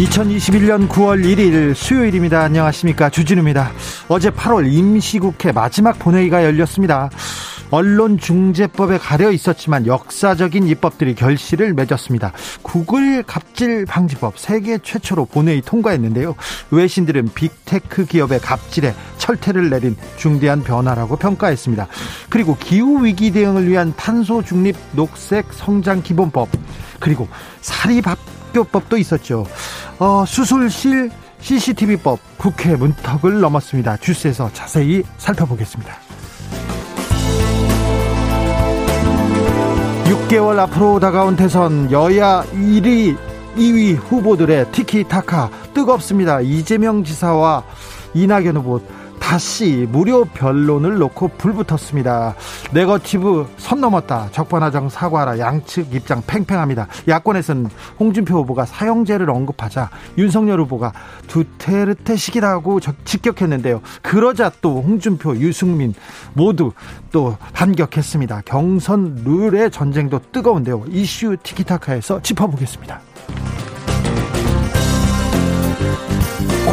2021년 9월 1일 수요일입니다. 안녕하십니까. 주진우입니다. 어제 8월 임시국회 마지막 본회의가 열렸습니다. 언론중재법에 가려 있었지만 역사적인 입법들이 결실을 맺었습니다. 구글 갑질 방지법 세계 최초로 본회의 통과했는데요. 외신들은 빅테크 기업의 갑질에 철퇴를 내린 중대한 변화라고 평가했습니다. 그리고 기후 위기 대응을 위한 탄소 중립 녹색 성장 기본법 그리고 사립 학교법도 있었죠. 어, 수술실 CCTV법 국회 문턱을 넘었습니다. 주스에서 자세히 살펴보겠습니다. 6개월 앞으로 다가온 대선 여야 1위, 2위 후보들의 티키타카 뜨겁습니다. 이재명 지사와 이낙연 후보 다시 무료 변론을 놓고 불붙었습니다. 네거티브 선 넘었다. 적반하장 사과하라. 양측 입장 팽팽합니다. 야권에서는 홍준표 후보가 사형제를 언급하자 윤석열 후보가 두테르테식이라고 직격했는데요. 그러자 또 홍준표, 유승민 모두 또 반격했습니다. 경선 룰의 전쟁도 뜨거운데요. 이슈 티키타카에서 짚어보겠습니다.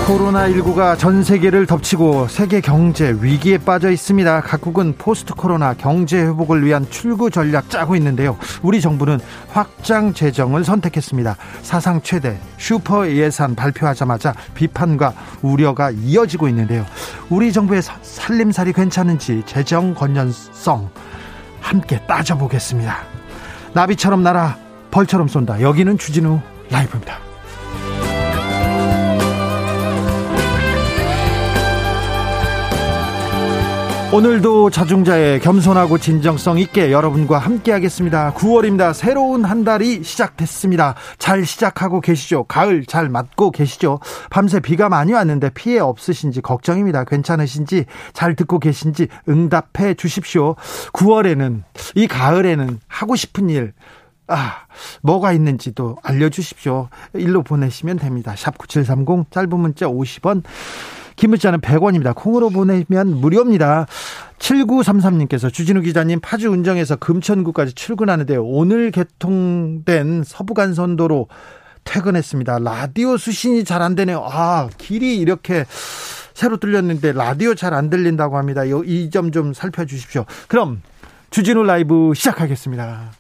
코로나19가 전 세계를 덮치고 세계 경제 위기에 빠져 있습니다. 각국은 포스트 코로나 경제 회복을 위한 출구 전략 짜고 있는데요. 우리 정부는 확장 재정을 선택했습니다. 사상 최대 슈퍼 예산 발표하자마자 비판과 우려가 이어지고 있는데요. 우리 정부의 살림살이 괜찮은지 재정 건전성 함께 따져보겠습니다. 나비처럼 날아 벌처럼 쏜다. 여기는 주진우 라이브입니다. 오늘도 자중자의 겸손하고 진정성 있게 여러분과 함께 하겠습니다. 9월입니다. 새로운 한 달이 시작됐습니다. 잘 시작하고 계시죠? 가을 잘 맞고 계시죠? 밤새 비가 많이 왔는데 피해 없으신지 걱정입니다. 괜찮으신지 잘 듣고 계신지 응답해 주십시오. 9월에는 이 가을에는 하고 싶은 일 아, 뭐가 있는지도 알려주십시오. 일로 보내시면 됩니다. 샵 9730 짧은 문자 50원 긴 문자는 100원입니다. 콩으로 보내면 무료입니다. 7933님께서 주진우 기자님 파주 운정에서 금천구까지 출근하는데 오늘 개통된 서부간선도로 퇴근했습니다. 라디오 수신이 잘 안 되네요. 아, 길이 이렇게 새로 뚫렸는데 라디오 잘 안 들린다고 합니다. 이 점 좀 살펴주십시오. 그럼 주진우 라이브 시작하겠습니다.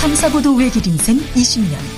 탐사보도 외길 인생 20년.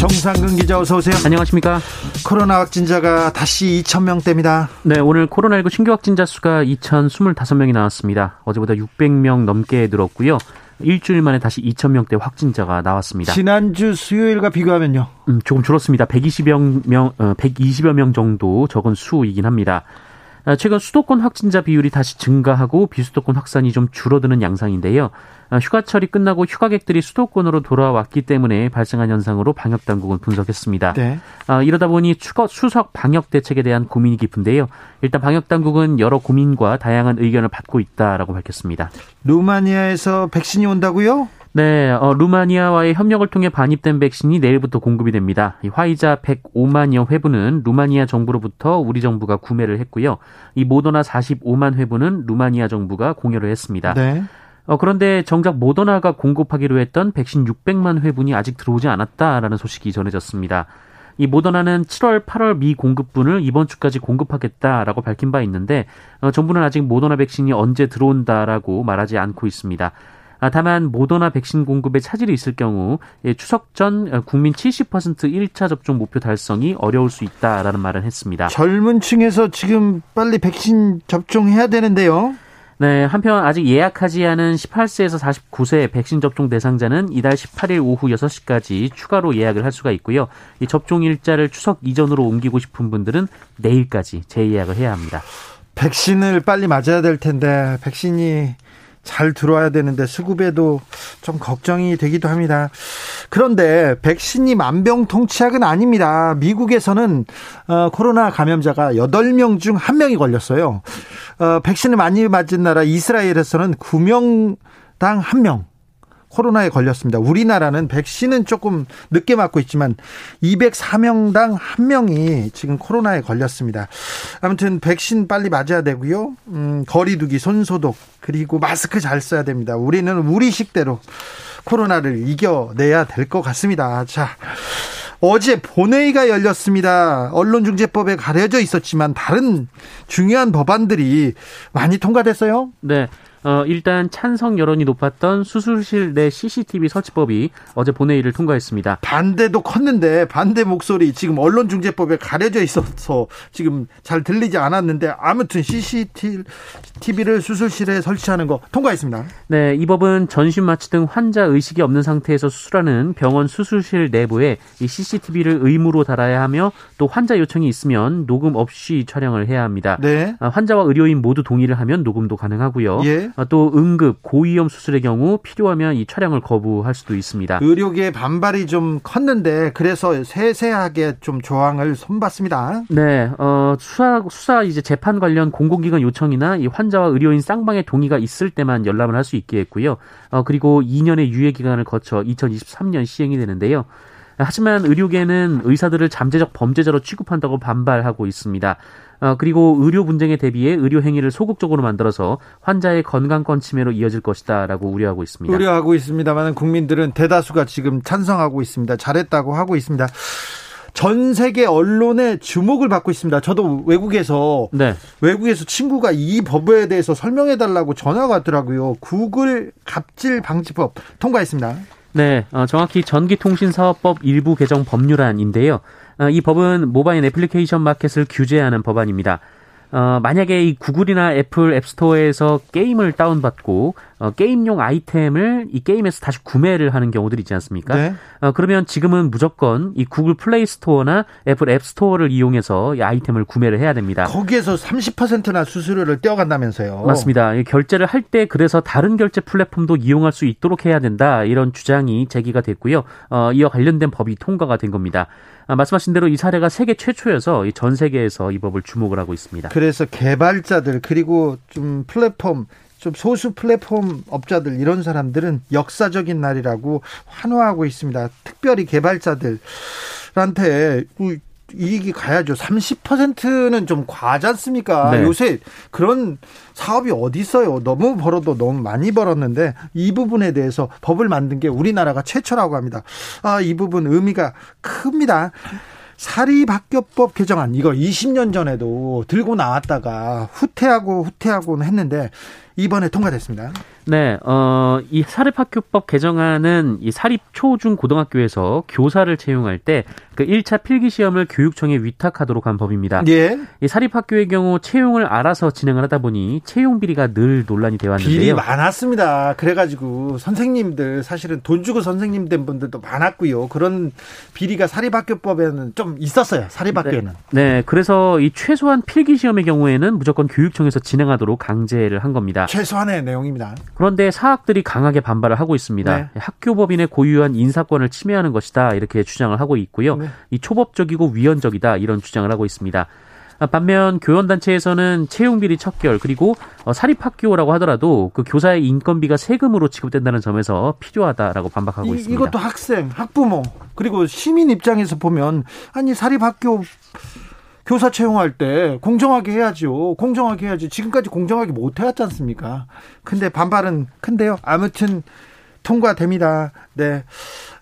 정상근 기자 어서 오세요. 안녕하십니까. 코로나 확진자가 다시 2천 명대입니다. 네, 오늘 코로나19 신규 확진자 수가 2,025명이 나왔습니다. 어제보다 600명 넘게 늘었고요. 일주일 만에 다시 2,000명대 확진자가 나왔습니다. 지난주 수요일과 비교하면요? 음, 조금 줄었습니다. 120여 명, 어, 120여 명 정도 적은 수이긴 합니다. 아, 최근 수도권 확진자 비율이 다시 증가하고 비수도권 확산이 좀 줄어드는 양상인데요. 아, 휴가철이 끝나고 휴가객들이 수도권으로 돌아왔기 때문에 발생한 현상으로 방역 당국은 분석했습니다. 네. 아, 이러다 보니 추가 수석 방역 대책에 대한 고민이 깊은데요. 일단 방역 당국은 여러 고민과 다양한 의견을 받고 있다라고 밝혔습니다. 루마니아에서 백신이 온다고요? 네, 어, 루마니아와의 협력을 통해 반입된 백신이 내일부터 공급이 됩니다. 이 화이자 105만여 회분은 루마니아 정부로부터 우리 정부가 구매를 했고요. 이 모더나 45만 회분은 루마니아 정부가 공여를 했습니다. 네. 어, 그런데 정작 모더나가 공급하기로 했던 백신 600만 회분이 아직 들어오지 않았다라는 소식이 전해졌습니다. 이 모더나는 7월, 8월 미 공급분을 이번 주까지 공급하겠다라고 밝힌 바 있는데 어, 정부는 아직 모더나 백신이 언제 들어온다라고 말하지 않고 있습니다. 아, 다만 모더나 백신 공급에 차질이 있을 경우 예, 추석 전 어, 국민 70% 1차 접종 목표 달성이 어려울 수 있다라는 말을 했습니다. 젊은 층에서 지금 빨리 백신 접종해야 되는데요. 네, 한편 아직 예약하지 않은 18세에서 49세 백신 접종 대상자는 이달 18일 오후 6시까지 추가로 예약을 할 수가 있고요. 이 접종 일자를 추석 이전으로 옮기고 싶은 분들은 내일까지 재예약을 해야 합니다. 백신을 빨리 맞아야 될 텐데 백신이 잘 들어와야 되는데 수급에도 좀 걱정이 되기도 합니다. 그런데 백신이 만병통치약은 아닙니다. 미국에서는 어, 코로나 감염자가 8명 중 1명이 걸렸어요. 어, 백신을 많이 맞은 나라 이스라엘에서는 9명당 1명 코로나에 걸렸습니다. 우리나라는 백신은 조금 늦게 맞고 있지만 204명당 1명이 지금 코로나에 걸렸습니다. 아무튼 백신 빨리 맞아야 되고요. 음, 거리두기, 손소독, 그리고 마스크 잘 써야 됩니다. 우리는 우리식대로 코로나를 이겨내야 될 것 같습니다. 자. 어제 본회의가 열렸습니다. 언론중재법에 가려져 있었지만 다른 중요한 법안들이 많이 통과됐어요. 네. 어, 일단 찬성 여론이 높았던 수술실 내 CCTV 설치법이 어제 본회의를 통과했습니다. 반대도 컸는데 반대 목소리 지금 언론중재법에 가려져 있어서 지금 잘 들리지 않았는데 아무튼 CCTV를 수술실에 설치하는 거 통과했습니다. 네, 이 법은 전신 마취 등 환자 의식이 없는 상태에서 수술하는 병원 수술실 내부에 이 CCTV를 의무로 달아야 하며 또 환자 요청이 있으면 녹음 없이 촬영을 해야 합니다. 네. 아, 환자와 의료인 모두 동의를 하면 녹음도 가능하고요. 예. 아, 또 응급 고위험 수술의 경우 필요하면 이 촬영을 거부할 수도 있습니다. 의료계의 반발이 좀 컸는데 그래서 세세하게 좀 조항을 손봤습니다. 네, 어, 수사 수사 이제 재판 관련 공공기관 요청이나 이 환자와 의료인 쌍방의 동의가 있을 때만 열람을 할 수 있게 했고요. 어, 그리고 2년의 유예 기간을 거쳐 2023년 시행이 되는데요. 하지만 의료계는 의사들을 잠재적 범죄자로 취급한다고 반발하고 있습니다. 어, 그리고 의료 분쟁에 대비해 의료 행위를 소극적으로 만들어서 환자의 건강권 침해로 이어질 것이다라고 우려하고 있습니다. 우려하고 있습니다만 국민들은 대다수가 지금 찬성하고 있습니다. 잘했다고 하고 있습니다. 전 세계 언론의 주목을 받고 있습니다. 저도 외국에서 네. 외국에서 친구가 이 법에 대해서 설명해 달라고 전화가 왔더라고요. 구글 갑질 방지법 통과했습니다. 네, 어, 정확히 전기통신사업법 일부 개정 법률안인데요. 어, 이 법은 모바일 애플리케이션 마켓을 규제하는 법안입니다. 어, 만약에 이 구글이나 애플 앱스토어에서 게임을 다운받고 어, 게임용 아이템을 이 게임에서 다시 구매를 하는 경우들이 있지 않습니까? 네. 어, 그러면 지금은 무조건 이 구글 플레이 스토어나 애플 앱 스토어를 이용해서 이 아이템을 구매를 해야 됩니다. 거기에서 30%나 수수료를 떼어간다면서요? 맞습니다. 결제를 할 때 그래서 다른 결제 플랫폼도 이용할 수 있도록 해야 된다 이런 주장이 제기가 됐고요. 어, 이와 관련된 법이 통과가 된 겁니다. 아, 말씀하신 대로 이 사례가 세계 최초여서 전 세계에서 이 법을 주목을 하고 있습니다. 그래서 개발자들 그리고 좀 플랫폼 좀 소수 플랫폼 업자들 이런 사람들은 역사적인 날이라고 환호하고 있습니다. 특별히 개발자들한테 이익이 가야죠. 30%는 좀 과하지 않습니까? 네. 요새 그런 사업이 어디 있어요? 너무 벌어도 너무 많이 벌었는데 이 부분에 대해서 법을 만든 게 우리나라가 최초라고 합니다. 아, 이 부분 의미가 큽니다. 사립학교법 개정안 이거 20년 전에도 들고 나왔다가 후퇴하고 후퇴하고 했는데 이번에 통과됐습니다. 네, 어, 이 사립학교법 개정안은 이 사립 초 중 고등학교에서 교사를 채용할 때 그 1차 필기 시험을 교육청에 위탁하도록 한 법입니다. 예. 이 사립학교의 경우 채용을 알아서 진행을 하다 보니 채용 비리가 늘 논란이 되어 왔는데요. 비리 많았습니다. 그래가지고 선생님들 사실은 돈 주고 선생님 된 분들도 많았고요. 그런 비리가 사립학교법에는 좀 있었어요. 사립학교에는. 네, 네 그래서 이 최소한 필기 시험의 경우에는 무조건 교육청에서 진행하도록 강제를 한 겁니다. 최소한의 내용입니다. 그런데 사학들이 강하게 반발을 하고 있습니다. 네. 학교 법인의 고유한 인사권을 침해하는 것이다 이렇게 주장을 하고 있고요. 네. 이 초법적이고 위헌적이다 이런 주장을 하고 있습니다. 반면 교원단체에서는 채용비리 척결 그리고 어, 사립학교라고 하더라도 그 교사의 인건비가 세금으로 지급된다는 점에서 필요하다라고 반박하고 이, 있습니다. 이것도 학생, 학부모 그리고 시민 입장에서 보면 아니 사립학교 교사 채용할 때 공정하게 해야죠. 공정하게 해야지. 지금까지 공정하게 못 해왔지 않습니까? 근데 반발은 큰데요. 아무튼 통과됩니다. 네.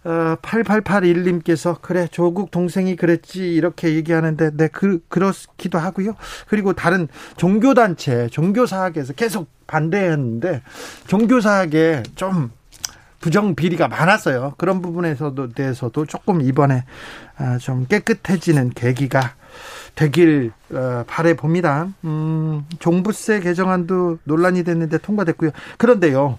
어, 8881님께서 그래 조국 동생이 그랬지 이렇게 얘기하는데 네 그 그렇기도 하고요. 그리고 다른 종교 단체 종교 사학에서 계속 반대했는데 종교 사학에 좀 부정 비리가 많았어요. 그런 부분에서도 대해서도 조금 이번에 아, 좀 깨끗해지는 계기가 되길 어, 바래 봅니다. 음, 종부세 개정안도 논란이 됐는데 통과됐고요. 그런데요.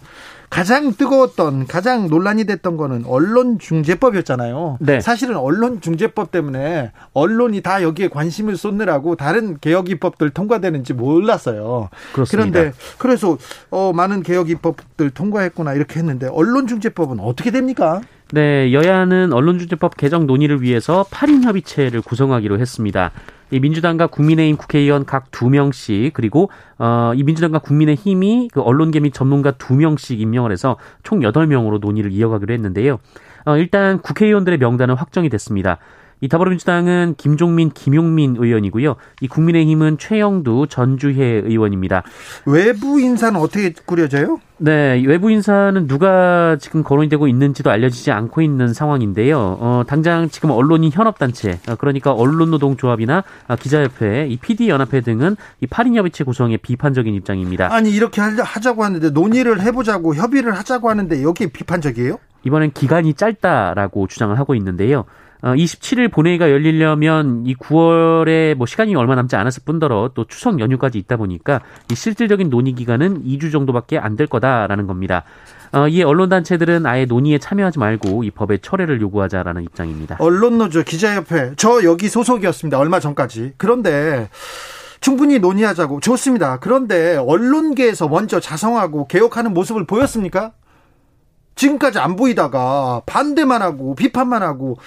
가장 뜨거웠던 가장 논란이 됐던 거는 언론중재법이었잖아요. 네. 사실은 언론중재법 때문에 언론이 다 여기에 관심을 쏟느라고 다른 개혁 입법들 통과되는지 몰랐어요. 그렇습니다. 그런데 그래서 어, 많은 개혁 입법들 통과했구나 이렇게 했는데 언론중재법은 어떻게 됩니까? 네, 여야는 언론중재법 개정 논의를 위해서 8인 협의체를 구성하기로 했습니다. 이 민주당과 국민의힘 국회의원 각 두 명씩 그리고 어, 이 민주당과 국민의힘이 그 언론계 및 전문가 두 명씩 임명을 해서 총 여덟 명으로 논의를 이어가기로 했는데요. 어, 일단 국회의원들의 명단은 확정이 됐습니다. 이 더불어민주당은 김종민, 김용민 의원이고요. 이 국민의힘은 최영두, 전주혜 의원입니다. 외부 인사는 어떻게 꾸려져요? 네, 외부 인사는 누가 지금 거론이 되고 있는지도 알려지지 않고 있는 상황인데요. 어, 당장 지금 언론인 현업단체, 어, 그러니까 언론노동조합이나 어, 기자협회, 이 PD연합회 등은 이 8인 협의체 구성에 비판적인 입장입니다. 아니, 이렇게 하자고 하는데 논의를 해보자고 협의를 하자고 하는데 여기 비판적이에요? 이번엔 기간이 짧다라고 주장을 하고 있는데요. 어, 27일 본회의가 열리려면 이 9월에 뭐 시간이 얼마 남지 않았을 뿐더러 또 추석 연휴까지 있다 보니까 이 실질적인 논의 기간은 2주 정도밖에 안 될 거다라는 겁니다. 어, 이에 언론단체들은 아예 논의에 참여하지 말고 이 법의 철회를 요구하자라는 입장입니다. 언론노조 기자협회 저 여기 소속이었습니다. 얼마 전까지. 그런데 충분히 논의하자고 좋습니다. 그런데 언론계에서 먼저 자성하고 개혁하는 모습을 보였습니까? 지금까지 안 보이다가 반대만 하고 비판만 하고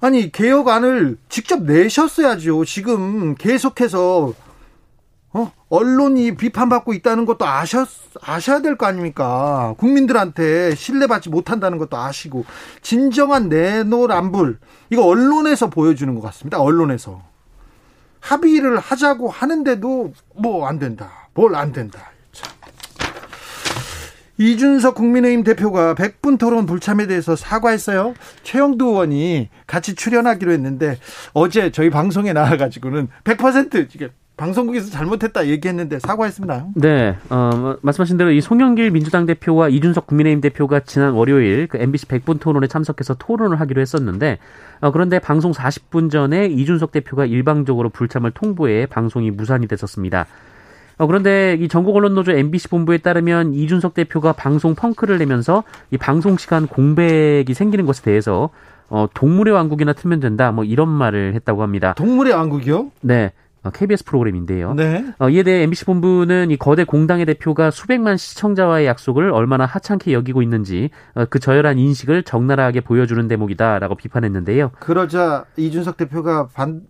아니 개혁안을 직접 내셨어야죠. 지금 계속해서 어? 언론이 비판받고 있다는 것도 아셨, 아셔야 될 거 아닙니까? 국민들한테 신뢰받지 못한다는 것도 아시고, 진정한 내노란불, 이거 언론에서 보여주는 것 같습니다. 언론에서. 합의를 하자고 하는데도 뭐 안 된다. 뭘 안 된다. 이준석 국민의힘 대표가 100분 토론 불참에 대해서 사과했어요. 최영두 의원이 같이 출연하기로 했는데 어제 저희 방송에 나와가지고는 100% 이게 방송국에서 잘못했다 얘기했는데 사과했습니다. 네, 어, 말씀하신 대로 이 송영길 민주당 대표와 이준석 국민의힘 대표가 지난 월요일 그 MBC 100분 토론에 참석해서 토론을 하기로 했었는데 어, 그런데 방송 40분 전에 이준석 대표가 일방적으로 불참을 통보해 방송이 무산이 됐었습니다. 어, 그런데 이 전국 언론 노조 MBC 본부에 따르면 이준석 대표가 방송 펑크를 내면서 이 방송 시간 공백이 생기는 것에 대해서 어, 동물의 왕국이나 틀면 된다 뭐 이런 말을 했다고 합니다. 동물의 왕국이요? 네. KBS 어, 프로그램인데요. 네. 어, 이에 대해 MBC 본부는 이 거대 공당의 대표가 수백만 시청자와의 약속을 얼마나 하찮게 여기고 있는지 어, 그 저열한 인식을 적나라하게 보여주는 대목이다라고 비판했는데요. 그러자 이준석 대표가 반, 그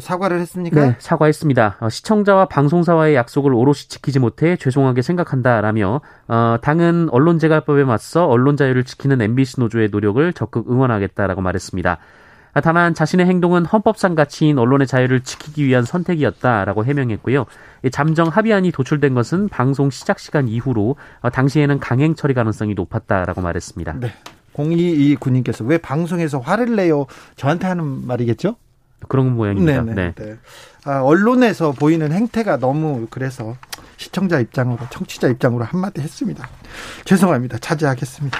사과를 했습니까? 네, 사과했습니다. 어, 시청자와 방송사와의 약속을 오롯이 지키지 못해 죄송하게 생각한다라며 어, 당은 언론재갈법에 맞서 언론 자유를 지키는 MBC 노조의 노력을 적극 응원하겠다라고 말했습니다. 아, 다만 자신의 행동은 헌법상 가치인 언론의 자유를 지키기 위한 선택이었다라고 해명했고요. 잠정 합의안이 도출된 것은 방송 시작 시간 이후로 어, 당시에는 강행 처리 가능성이 높았다라고 말했습니다. 네. 022 군님께서 왜 방송에서 화를 내요? 저한테 하는 말이겠죠? 그런 모양입니다. 네네, 네. 네. 아, 언론에서 보이는 행태가 너무 그래서 시청자 입장으로 청취자 입장으로 한마디 했습니다. 죄송합니다. 자제하겠습니다.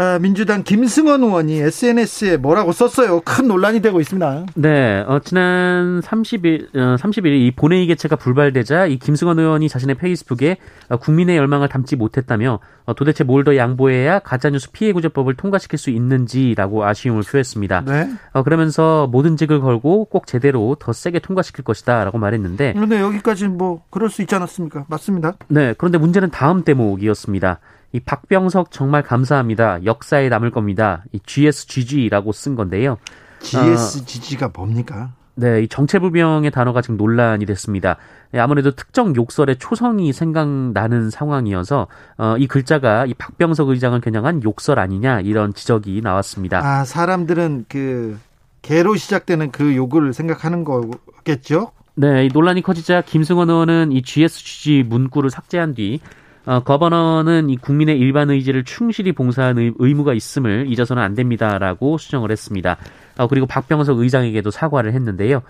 아, 민주당 김승원 의원이 SNS에 뭐라고 썼어요. 큰 논란이 되고 있습니다. 네, 어, 지난 30일, 어, 30일 이 본회의 개최가 불발되자 이 김승원 의원이 자신의 페이스북에 어, 국민의 열망을 담지 못했다며 어, 도대체 뭘 더 양보해야 가짜뉴스 피해구제법을 통과시킬 수 있는지라고 아쉬움을 표했습니다. 네. 어, 그러면서 모든 직을 걸고 꼭 제대로 더 세게 통과시킬 것이다라고 말했는데. 그런데 여기까지는 뭐 그럴 수 있지 않았습니까? 맞습니다. 네, 그런데 문제는 다음 대목이었습니다. 이 박병석 정말 감사합니다. 역사에 남을 겁니다. 이 GSGG라고 쓴 건데요. GSGG가 어, 뭡니까? 네, 이 정체불명의 단어가 지금 논란이 됐습니다. 네, 아무래도 특정 욕설의 초성이 생각나는 상황이어서 어, 이 글자가 이 박병석 의장을 겨냥한 욕설 아니냐 이런 지적이 나왔습니다. 아, 사람들은 그 개로 시작되는 그 욕을 생각하는 거겠죠? 네, 이 논란이 커지자 김승원 의원은 이 GSGG 문구를 삭제한 뒤 어, 거버너는 이 국민의 일반 의지를 충실히 봉사하는 의무가 있음을 잊어서는 안 됩니다라고 수정을 했습니다. 어, 그리고 박병석 의장에게도 사과를 했는데요.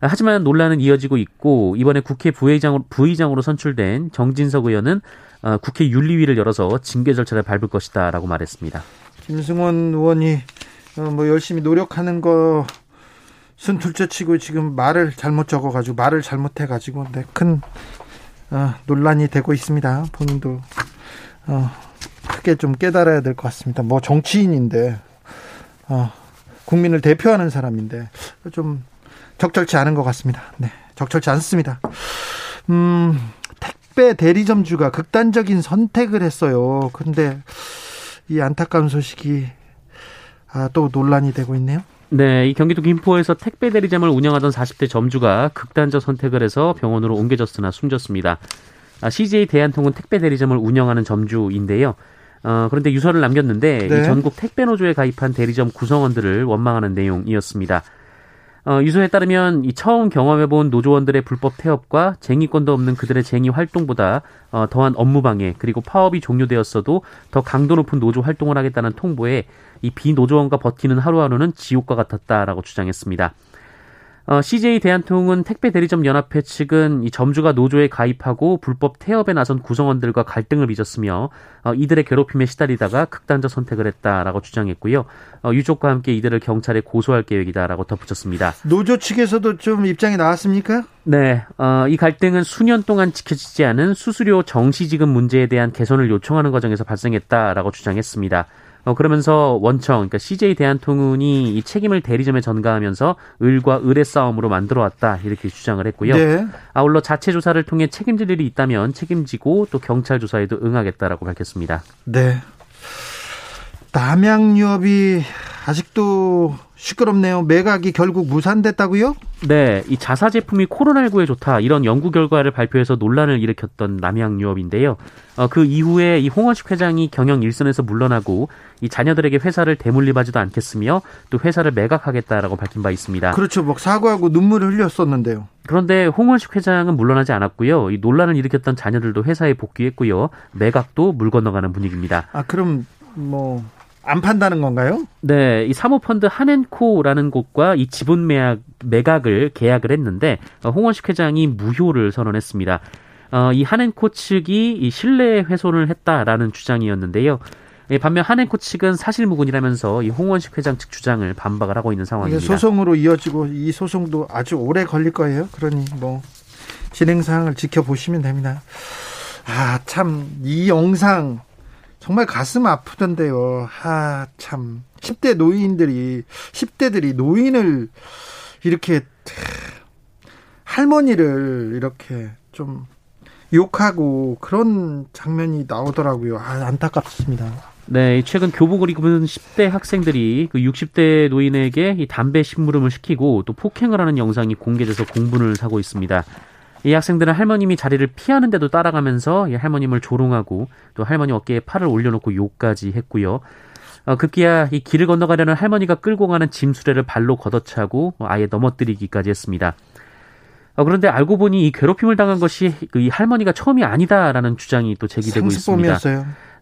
하지만 논란은 이어지고 있고 이번에 국회 부의장으로, 부의장으로 선출된 정진석 의원은 어, 국회 윤리위를 열어서 징계 절차를 밟을 것이다라고 말했습니다. 김승원 의원이 어, 뭐 열심히 노력하는 것은 둘째치고 지금 말을 잘못 적어가지고 말을 잘못해가지고 네, 큰 어, 논란이 되고 있습니다. 본인도 어, 크게 좀 깨달아야 될 것 같습니다. 뭐 정치인인데 어, 국민을 대표하는 사람인데 좀 적절치 않은 것 같습니다. 네, 적절치 않습니다. 음, 택배 대리점주가 극단적인 선택을 했어요. 근데 이 안타까운 소식이 아, 또 논란이 되고 있네요. 네, 이 경기도 김포에서 택배 대리점을 운영하던 40대 점주가 극단적 선택을 해서 병원으로 옮겨졌으나 숨졌습니다. 아, CJ 대한통운 택배 대리점을 운영하는 점주인데요. 어, 그런데 유서를 남겼는데 네. 이 전국 택배 노조에 가입한 대리점 구성원들을 원망하는 내용이었습니다. 어, 유서에 따르면 이 처음 경험해본 노조원들의 불법 폐업과 쟁의권도 없는 그들의 쟁의 활동보다 어, 더한 업무 방해 그리고 파업이 종료되었어도 더 강도 높은 노조 활동을 하겠다는 통보에 이 비노조원과 버티는 하루하루는 지옥과 같았다라고 주장했습니다. 어, CJ 대한통운 택배 대리점 연합회 측은 이 점주가 노조에 가입하고 불법 태업에 나선 구성원들과 갈등을 빚었으며 어, 이들의 괴롭힘에 시달리다가 극단적 선택을 했다라고 주장했고요. 어, 유족과 함께 이들을 경찰에 고소할 계획이다라고 덧붙였습니다. 노조 측에서도 좀 입장이 나왔습니까? 네, 어, 이 갈등은 수년 동안 지켜지지 않은 수수료 정시 지급 문제에 대한 개선을 요청하는 과정에서 발생했다라고 주장했습니다. 어, 그러면서 원청, 그러니까 CJ 대한통운이 이 책임을 대리점에 전가하면서 을과 을의 싸움으로 만들어 왔다 이렇게 주장을 했고요. 네. 아울러 자체 조사를 통해 책임질 일이 있다면 책임지고 또 경찰 조사에도 응하겠다라고 밝혔습니다. 네. 남양유업이 아직도 시끄럽네요. 매각이 결국 무산됐다고요? 네, 이 자사 제품이 코로나19에 좋다 이런 연구 결과를 발표해서 논란을 일으켰던 남양유업인데요. 어, 그 이후에 이 홍원식 회장이 경영 일선에서 물러나고 이 자녀들에게 회사를 대물림하지도 않겠으며 또 회사를 매각하겠다라고 밝힌 바 있습니다. 그렇죠, 뭐 사과하고 눈물을 흘렸었는데요. 그런데 홍원식 회장은 물러나지 않았고요. 이 논란을 일으켰던 자녀들도 회사에 복귀했고요. 매각도 물 건너가는 분위기입니다. 아, 그럼 뭐 안 판다는 건가요? 네, 이 사모펀드 한앤코라는 곳과 이 지분 매각, 매각을 계약을 했는데 어, 홍원식 회장이 무효를 선언했습니다. 어, 이 한앤코 측이 이 신뢰 훼손을 했다라는 주장이었는데요. 예, 반면 한앤코 측은 사실무근이라면서 이 홍원식 회장 측 주장을 반박을 하고 있는 상황입니다. 소송으로 이어지고 이 소송도 아주 오래 걸릴 거예요. 그러니 뭐 진행 사항을 지켜보시면 됩니다. 아, 참 이 영상 정말 가슴 아프던데요. 아, 참. 10대 노인들이, 10대들이 노인을 이렇게, 할머니를 이렇게 좀 욕하고 그런 장면이 나오더라고요. 아, 안타깝습니다. 네, 최근 교복을 입은 10대 학생들이 그 60대 노인에게 이 담배 심부름을 시키고 또 폭행을 하는 영상이 공개돼서 공분을 사고 있습니다. 이 학생들은 할머님이 자리를 피하는데도 따라가면서 이 할머님을 조롱하고 또 할머니 어깨에 팔을 올려놓고 욕까지 했고요. 어, 급기야 이 길을 건너가려는 할머니가 끌고 가는 짐 수레를 발로 걷어차고 아예 넘어뜨리기까지 했습니다. 어, 그런데 알고 보니 이 괴롭힘을 당한 것이 이 할머니가 처음이 아니다라는 주장이 또 제기되고 있습니다.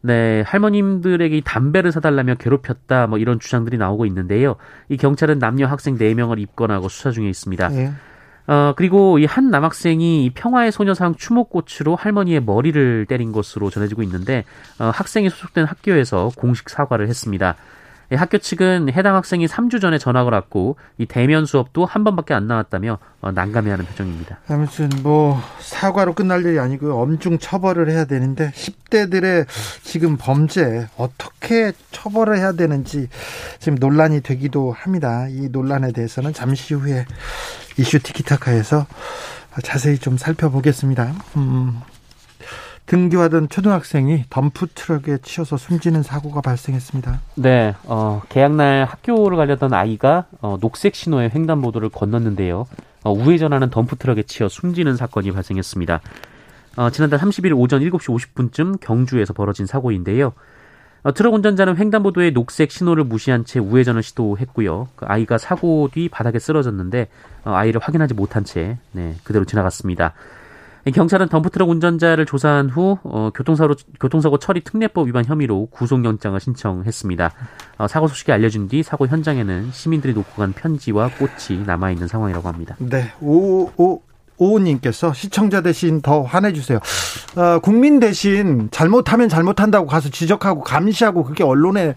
네, 할머님들에게 담배를 사달라며 괴롭혔다, 뭐 이런 주장들이 나오고 있는데요. 이 경찰은 남녀 학생 4명을 입건하고 수사 중에 있습니다. 네. 어, 그리고 이 한 남학생이 평화의 소녀상 추모꽃으로 할머니의 머리를 때린 것으로 전해지고 있는데 어, 학생이 소속된 학교에서 공식 사과를 했습니다. 학교 측은 해당 학생이 3주 전에 전학을 왔고 이 대면 수업도 한 번밖에 안 나왔다며 어, 난감해하는 표정입니다. 아무튼 뭐 사과로 끝날 일이 아니고 엄중 처벌을 해야 되는데 10대들의 지금 범죄 어떻게 처벌을 해야 되는지 지금 논란이 되기도 합니다. 이 논란에 대해서는 잠시 후에 이슈 티키타카에서 자세히 좀 살펴보겠습니다. 음. 등교하던 초등학생이 덤프 트럭에 치여서 숨지는 사고가 발생했습니다. 네, 어, 개학날 학교를 가려던 아이가 어, 녹색 신호의 횡단보도를 건넜는데요. 어, 우회전하는 덤프 트럭에 치여 숨지는 사건이 발생했습니다. 어, 지난달 30일 오전 7시 50분쯤 경주에서 벌어진 사고인데요. 어, 트럭 운전자는 횡단보도의 녹색 신호를 무시한 채 우회전을 시도했고요. 그 아이가 사고 뒤 바닥에 쓰러졌는데 어, 아이를 확인하지 못한 채 네, 그대로 지나갔습니다. 경찰은 덤프트럭 운전자를 조사한 후 어, 교통사고 교통사고 처리 특례법 위반 혐의로 구속영장을 신청했습니다. 어, 사고 소식이 알려진 뒤 사고 현장에는 시민들이 놓고 간 편지와 꽃이 남아 있는 상황이라고 합니다. 네, 오, 오, 오우님께서 시청자 대신 더 화내주세요. 어, 국민 대신 잘못하면 잘못한다고 가서 지적하고 감시하고 그게 언론의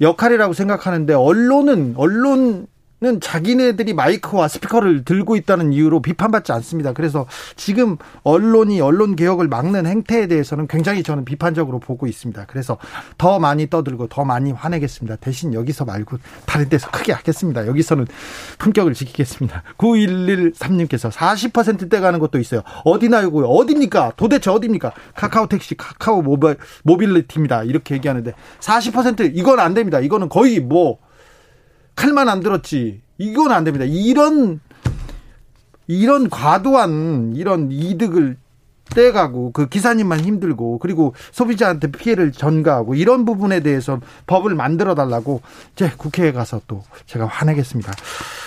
역할이라고 생각하는데 언론은 언론 는 자기네들이 마이크와 스피커를 들고 있다는 이유로 비판받지 않습니다. 그래서 지금 언론이 언론 개혁을 막는 행태에 대해서는 굉장히 저는 비판적으로 보고 있습니다. 그래서 더 많이 떠들고 더 많이 화내겠습니다. 대신 여기서 말고 다른 데서 크게 하겠습니다. 여기서는 품격을 지키겠습니다. 9113님께서 40%대 가는 것도 있어요. 어디나 요고요? 어딥니까? 도대체 어딥니까? 카카오 택시, 카카오 모빌, 모빌리티입니다. 이렇게 얘기하는데 40% 이건 안 됩니다. 이거는 거의 뭐 칼만 안 들었지. 이건 안 됩니다. 이런 이런 과도한 이런 이득을 떼가고 그 기사님만 힘들고 그리고 소비자한테 피해를 전가하고 이런 부분에 대해서 법을 만들어 달라고 이제 국회에 가서 또 제가 화내겠습니다.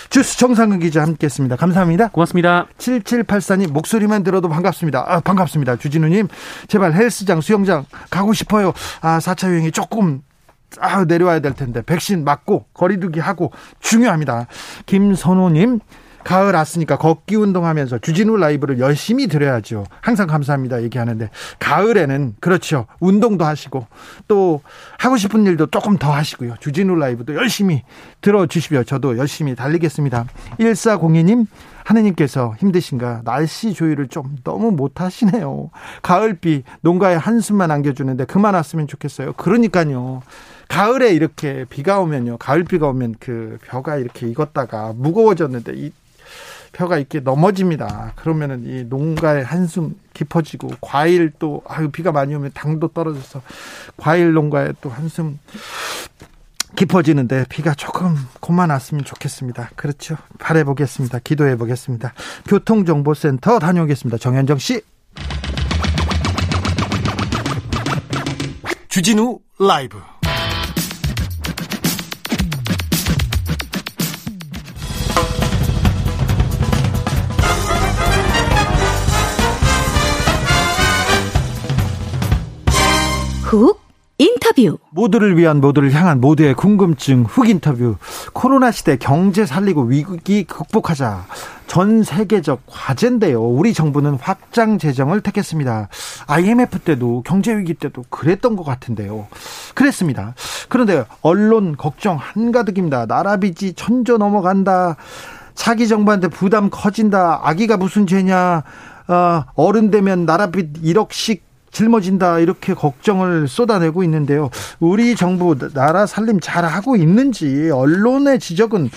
주스 정상근 기자 함께했습니다. 감사합니다. 고맙습니다. 7784님 목소리만 들어도 반갑습니다. 아, 반갑습니다. 주진우님 제발 헬스장 수영장 가고 싶어요. 아 4차 유행이 조금 아, 내려와야 될 텐데 백신 맞고 거리두기 하고 중요합니다. 김선호님 가을 왔으니까 걷기 운동하면서 주진우 라이브를 열심히 들어야죠. 항상 감사합니다 얘기하는데 가을에는 그렇죠. 운동도 하시고 또 하고 싶은 일도 조금 더 하시고요. 주진우 라이브도 열심히 들어주시고요. 저도 열심히 달리겠습니다. 1402님 하느님께서 힘드신가 날씨 조율을 좀 너무 못하시네요. 가을비 농가에 한숨만 안겨주는데 그만 왔으면 좋겠어요. 그러니까요. 가을에 이렇게 비가 오면요. 가을 비가 오면 그 벼가 이렇게 익었다가 무거워졌는데 이 벼가 이렇게 넘어집니다. 그러면은 이 농가의 한숨 깊어지고 과일 또 아유 비가 많이 오면 당도 떨어져서 과일 농가에 또 한숨 깊어지는데 비가 조금 그만 왔으면 좋겠습니다. 그렇죠. 바래 보겠습니다. 기도해 보겠습니다. 교통정보센터 다녀오겠습니다. 정현정 씨. 주진우 라이브 훅 인터뷰 모두를 위한 모두를 향한 모두의 궁금증 훅 인터뷰 코로나 시대 경제 살리고 위기 극복하자 전 세계적 과제인데요. 우리 정부는 확장 재정을 택했습니다. IMF 때도 경제 위기 때도 그랬던 것 같은데요. 그랬습니다. 그런데 언론 걱정 한가득입니다. 나라 빚이 천조 넘어간다. 차기 정부한테 부담 커진다. 아기가 무슨 죄냐. 어, 어른 되면 나라 빚 1억씩 짊어진다 이렇게 걱정을 쏟아내고 있는데요. 우리 정부 나라 살림 잘 하고 있는지 언론의 지적은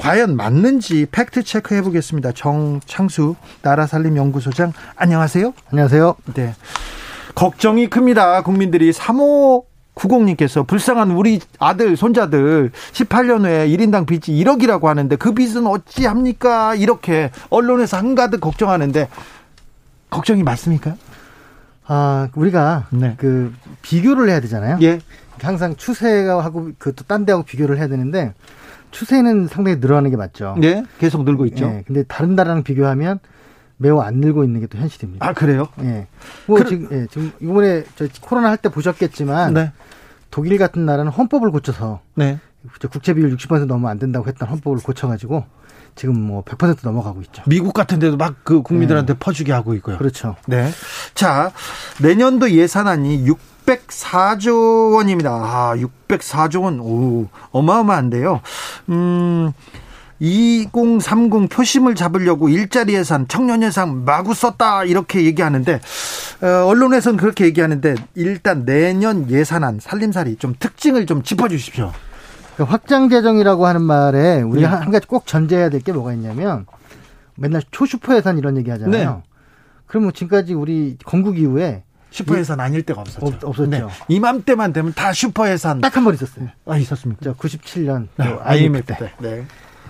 과연 맞는지 팩트 체크해 보겠습니다. 정창수 나라 살림 연구소장 안녕하세요. 안녕하세요. 네. 걱정이 큽니다. 국민들이 3호 90님께서 불쌍한 우리 아들, 손자들 18년 후에 1인당 빚이 1억이라고 하는데 그 빚은 어찌 합니까? 이렇게 언론에서 한가득 걱정하는데 걱정이 맞습니까? 아, 우리가 네. 그 비교를 해야 되잖아요. 예. 항상 추세하고 그 또 딴 데하고 비교를 해야 되는데 추세는 상당히 늘어나는 게 맞죠. 네. 계속 늘고 있죠. 예. 근데 다른 나라랑 비교하면 매우 안 늘고 있는 게 또 현실입니다. 아, 그래요? 예. 뭐 그... 지금 예, 지금 이번에 저 코로나 할 때 보셨겠지만 네. 독일 같은 나라는 헌법을 고쳐서 네. 국채 비율 60% 넘으면 안 된다고 했던 헌법을 고쳐 가지고 지금 뭐 100% 넘어가고 있죠. 미국 같은 데도 막 그 국민들한테 네. 퍼주게 하고 있고요. 그렇죠. 네. 자, 내년도 예산안이 604조 원입니다. 아, 604조 원. 오, 어마어마한데요. 음, 2030 표심을 잡으려고 일자리 예산, 청년 예산 마구 썼다 이렇게 얘기하는데 어, 언론에서는 그렇게 얘기하는데 일단 내년 예산안 살림살이 좀 특징을 좀 짚어주십시오. 그 확장 재정이라고 하는 말에 우리가 네. 한 가지 꼭 전제해야 될 게 뭐가 있냐면 맨날 초슈퍼 예산 이런 얘기 하잖아요. 네. 그러면 지금까지 우리 건국 이후에 슈퍼 예산 아닐 때가 없었죠. 없, 없었죠. 네. 이맘때만 되면 다 슈퍼 예산 딱 한 번 있었어요. 아 있었습니까? 97년 네. IMF 때. 때. 네.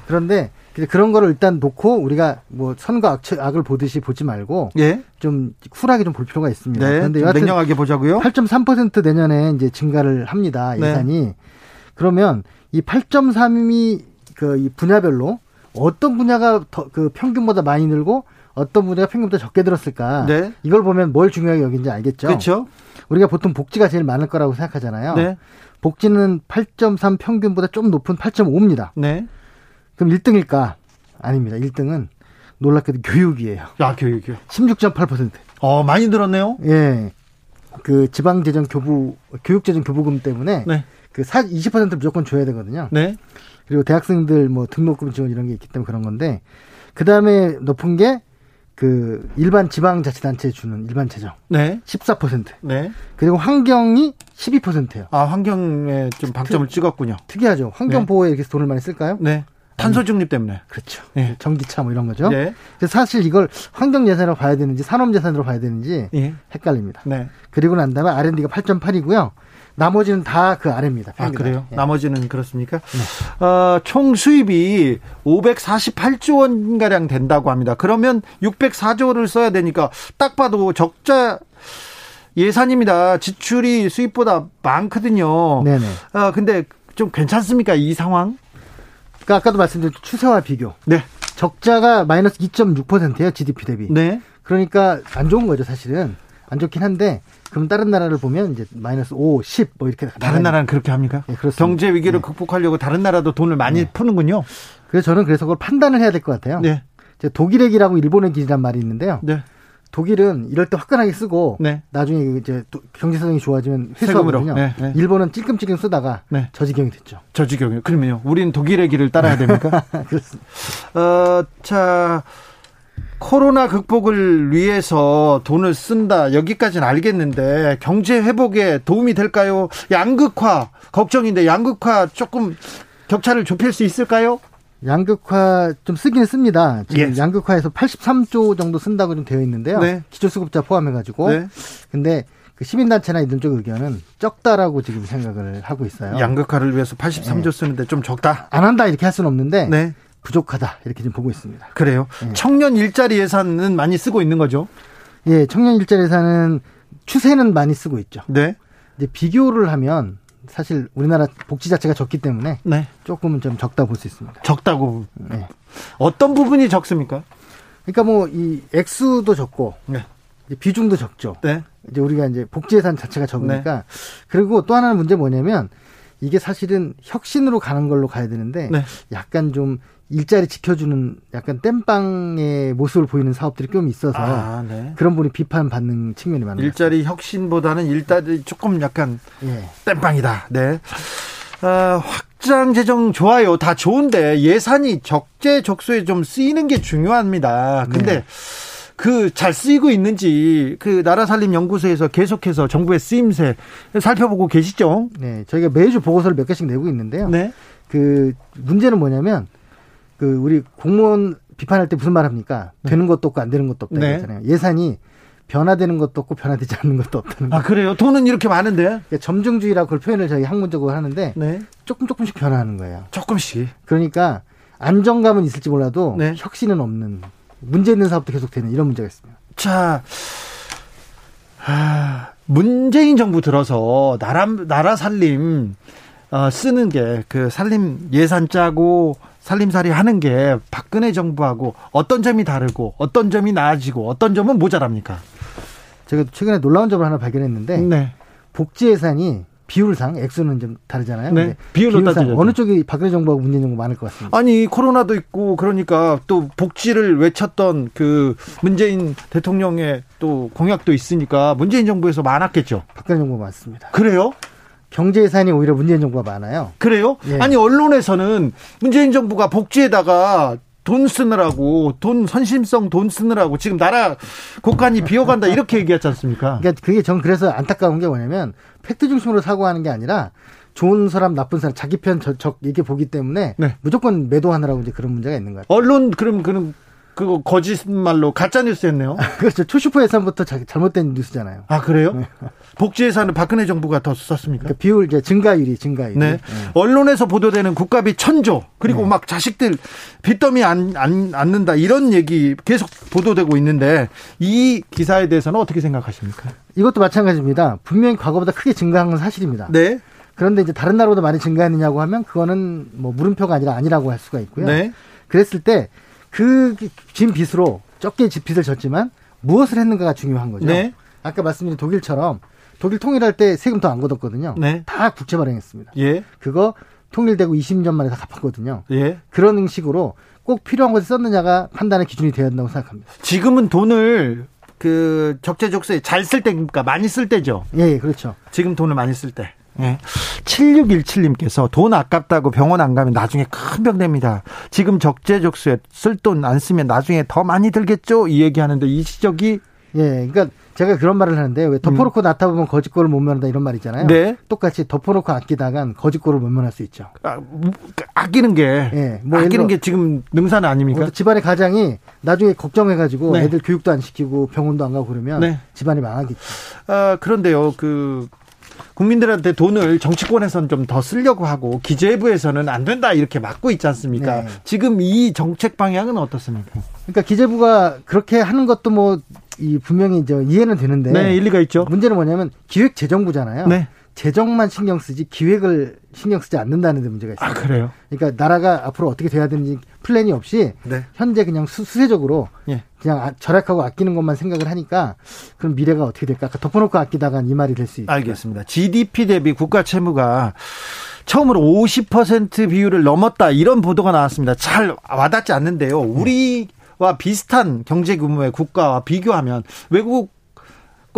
그런데 그런 거를 일단 놓고 우리가 뭐 선과 악, 악을 보듯이 보지 말고 예? 좀 쿨하게 좀 볼 필요가 있습니다. 네, 그런데 여하튼 냉정하게 보자고요. 8.3% 내년에 이제 증가를 합니다. 네. 예산이. 네. 그러면 이 8.3이 그 이 분야별로 어떤 분야가 더 그 평균보다 많이 늘고 어떤 분야가 평균보다 적게 들었을까? 네. 이걸 보면 뭘 중요하게 여긴지 알겠죠. 그렇죠. 우리가 보통 복지가 제일 많을 거라고 생각하잖아요. 네. 복지는 8.3 평균보다 좀 높은 8.5입니다. 네. 그럼 1등일까? 아닙니다. 1등은 놀랍게도 교육이에요. 아, 교육이요? 16.8%. 어, 많이 들었네요. 예. 그 지방재정 교부, 교육재정 교부금 때문에 네. 그 20% 무조건 줘야 되거든요. 네. 그리고 대학생들 뭐 등록금 지원 이런 게 있기 때문에 그런 건데 그 다음에 높은 게 그 일반 지방자치단체에 주는 일반 재정. 네. 14%. 네. 그리고 환경이 12%예요. 아, 환경에 좀 방점을 특, 찍었군요. 특이하죠. 환경 네. 보호에 이렇게 돈을 많이 쓸까요? 네. 탄소 중립 때문에. 그렇죠. 네. 전기차 뭐 이런 거죠. 네. 그래서 사실 이걸 환경 예산으로 봐야 되는지 산업 예산으로 봐야 되는지 네. 헷갈립니다. 네. 그리고 난 다음에 R&D가 8.8이고요. 나머지는 다 그 아래입니다. 아, 그래요? 예. 나머지는 그렇습니까? 네. 어, 총 수입이 548조 원가량 된다고 합니다. 그러면 604조를 써야 되니까 딱 봐도 적자 예산입니다. 지출이 수입보다 많거든요. 네네. 어, 근데 좀 괜찮습니까? 이 상황? 그러니까 아까도 말씀드린 추세와 비교. 네. 적자가 마이너스 2.6%예요. GDP 대비. 네. 그러니까 안 좋은 거죠, 사실은. 안 좋긴 한데 그럼 다른 나라를 보면 이제 마이너스 5, 10 뭐 이렇게 다른 나라는 그렇게 합니까? 네, 그렇습니다. 경제 위기를 네. 극복하려고 다른 나라도 돈을 많이 네. 푸는군요. 그래서 저는 그래서 그걸 판단을 해야 될 것 같아요. 네. 독일의 길하고 일본의 길이란 말이 있는데요. 네. 독일은 이럴 때 화끈하게 쓰고 네. 나중에 이제 경제 사정이 좋아지면 회수하거든요. 네, 네. 일본은 찔끔찔끔 쓰다가 네. 저지경이 됐죠. 저지경이. 그러면요. 우리는 독일의 길을 따라야 됩니까? 그렇습니다. 어, 자 코로나 극복을 위해서 돈을 쓴다 여기까지는 알겠는데 경제 회복에 도움이 될까요? 양극화 걱정인데 양극화 조금 격차를 좁힐 수 있을까요? 양극화 좀 쓰기는 씁니다. 지금 예. 양극화에서 83조 정도 쓴다고 좀 되어 있는데요. 네. 기초수급자 포함해가지고. 네. 근데 그 시민단체나 이런 쪽 의견은 적다라고 지금 생각을 하고 있어요. 양극화를 위해서 83조 네. 쓰는데 좀 적다? 안 한다 이렇게 할 수는 없는데 네. 부족하다 이렇게 좀 보고 있습니다. 그래요? 네. 청년 일자리 예산은 많이 쓰고 있는 거죠? 예, 청년 일자리 예산은 추세는 많이 쓰고 있죠. 네. 이제 비교를 하면 사실 우리나라 복지 자체가 적기 때문에 네. 조금은 좀 적다 볼 수 있습니다. 적다고. 네. 어떤 부분이 적습니까? 그러니까 뭐 이 액수도 적고 네. 비중도 적죠. 네. 이제 우리가 이제 복지 예산 자체가 적으니까 네. 그리고 또 하나는 문제 뭐냐면 이게 사실은 혁신으로 가는 걸로 가야 되는데 네. 약간 좀 일자리 지켜주는 약간 땜빵의 모습을 보이는 사업들이 좀 있어서 아, 네. 그런 분이 비판받는 측면이 많아요. 일자리 혁신보다는 일자리 조금 약간 예. 땜빵이다. 네. 어, 확장 재정 좋아요. 다 좋은데 예산이 적재적소에 좀 쓰이는 게 중요합니다. 근데 네. 그잘 쓰이고 있는지 그 나라 살림 연구소에서 계속해서 정부의 쓰임새 살펴보고 계시죠? 네, 저희가 매주 보고서를 몇 개씩 내고 있는데요. 네. 그 문제는 뭐냐면 그 우리 공무원 비판할 때 무슨 말 합니까? 네. 되는 것도 없고 안 되는 것도 없다 네. 잖아요 예산이 변화되는 것도 없고 변화되지 않는 것도 없다는 아 그래요? 돈은 이렇게 많은데? 그러니까 점증주의라고 그걸 표현을 저희 학문적으로 하는데 네. 조금 조금씩 변화하는 거예요. 조금씩. 그러니까 안정감은 있을지 몰라도 네. 혁신은 없는 문제 있는 사업도 계속 되는 이런 문제가 있습니다. 자, 아, 문재인 정부 들어서 나라 나라 살림 어, 쓰는 게 그 살림 예산 짜고 살림살이 하는 게 박근혜 정부하고 어떤 점이 다르고 어떤 점이 나아지고 어떤 점은 모자랍니까? 제가 최근에 놀라운 점을 하나 발견했는데 네. 복지 예산이 비율상 액수는 좀 다르잖아요. 네. 비율로 따지죠. 어느 쪽이 박근혜 정부하고 문재인 정부 많을 것 같습니다. 아니 코로나도 있고 그러니까 또 복지를 외쳤던 그 문재인 대통령의 또 공약도 있으니까 문재인 정부에서 많았겠죠. 박근혜 정부 많습니다. 그래요? 경제 예산이 오히려 문재인 정부가 많아요. 그래요? 예. 아니 언론에서는 문재인 정부가 복지에다가 돈 쓰느라고 돈 선심성 돈 쓰느라고 지금 나라 국간이 비어간다 이렇게 얘기하지 않습니까? 그러니까 그게 전 그래서 안타까운 게 뭐냐면 팩트 중심으로 사고하는 게 아니라 좋은 사람 나쁜 사람 자기 편 적 이렇게 보기 때문에 네. 무조건 매도하느라고 이제 그런 문제가 있는 것 같아요. 언론 그럼 그럼 그거 거짓말로 가짜 뉴스였네요. 그렇죠. 초슈퍼 예산부터 잘못된 뉴스잖아요. 아 그래요? 네. 복지 예산은 박근혜 정부가 더 썼습니까? 그러니까 비율 이제 증가율이 증가율. 네. 네. 언론에서 보도되는 국가비 천조 그리고 네. 막 자식들 빚더미 안, 안 않는다 이런 얘기 계속 보도되고 있는데 이 기사에 대해서는 어떻게 생각하십니까? 이것도 마찬가지입니다. 분명히 과거보다 크게 증가한 건 사실입니다. 네. 그런데 이제 다른 나라보다 많이 증가했느냐고 하면 그거는 뭐 물음표가 아니라 아니라고 할 수가 있고요. 네. 그랬을 때 그 진 빚으로 적게 빚을 졌지만 무엇을 했는가가 중요한 거죠. 네. 아까 말씀드린 독일처럼 독일 통일할 때 세금 더 안 걷었거든요. 네. 다 국채 발행했습니다. 예. 그거 통일되고 20년 만에 다 갚았거든요. 예. 그런 식으로 꼭 필요한 것에 썼느냐가 판단의 기준이 되어야 한다고 생각합니다. 지금은 돈을 그 적재적소에 잘 쓸 때입니까? 많이 쓸 때죠. 예, 예, 그렇죠. 지금 돈을 많이 쓸 때. 예. 7617님께서 돈 아깝다고 병원 안 가면 나중에 큰 병 됩니다. 지금 적재적소에 쓸 돈 안 쓰면 나중에 더 많이 들겠죠? 이 얘기 하는데 이 지적이 예, 그러니까 제가 그런 말을 하는데 왜 덮어놓고 음. 낳다 보면 거짓골을 못 면한다 이런 말 있잖아요. 네. 똑같이 덮어놓고 아끼다간 거짓골을 못 면할 수 있죠. 아, 뭐, 그 아끼는 게, 예, 뭐 아끼는 게 지금 능사는 아닙니까? 뭐 집안의 가장이 나중에 걱정해가지고 네. 애들 교육도 안 시키고 병원도 안 가고 그러면 네. 집안이 망하겠죠. 아 그런데요, 그 국민들한테 돈을 정치권에서는 좀 더 쓰려고 하고 기재부에서는 안 된다 이렇게 막고 있지 않습니까? 네. 지금 이 정책 방향은 어떻습니까? 그러니까 기재부가 그렇게 하는 것도 뭐 이 분명히 저 이해는 되는데 네, 일리가 있죠. 문제는 뭐냐면 기획재정부잖아요. 네. 재정만 신경 쓰지 기획을 신경 쓰지 않는다는 데 문제가 있어요. 아, 그래요? 그러니까 나라가 앞으로 어떻게 돼야 되는지 플랜이 없이 네. 현재 그냥 수, 세적으로 예. 그냥 아, 절약하고 아끼는 것만 생각을 하니까 그럼 미래가 어떻게 될까? 아까 덮어놓고 아끼다가 이 말이 될 수 있어요. 알겠습니다. GDP 대비 국가 채무가 처음으로 50% 비율을 넘었다 이런 보도가 나왔습니다. 잘 와닿지 않는데요. 우리와 비슷한 경제 규모의 국가와 비교하면 외국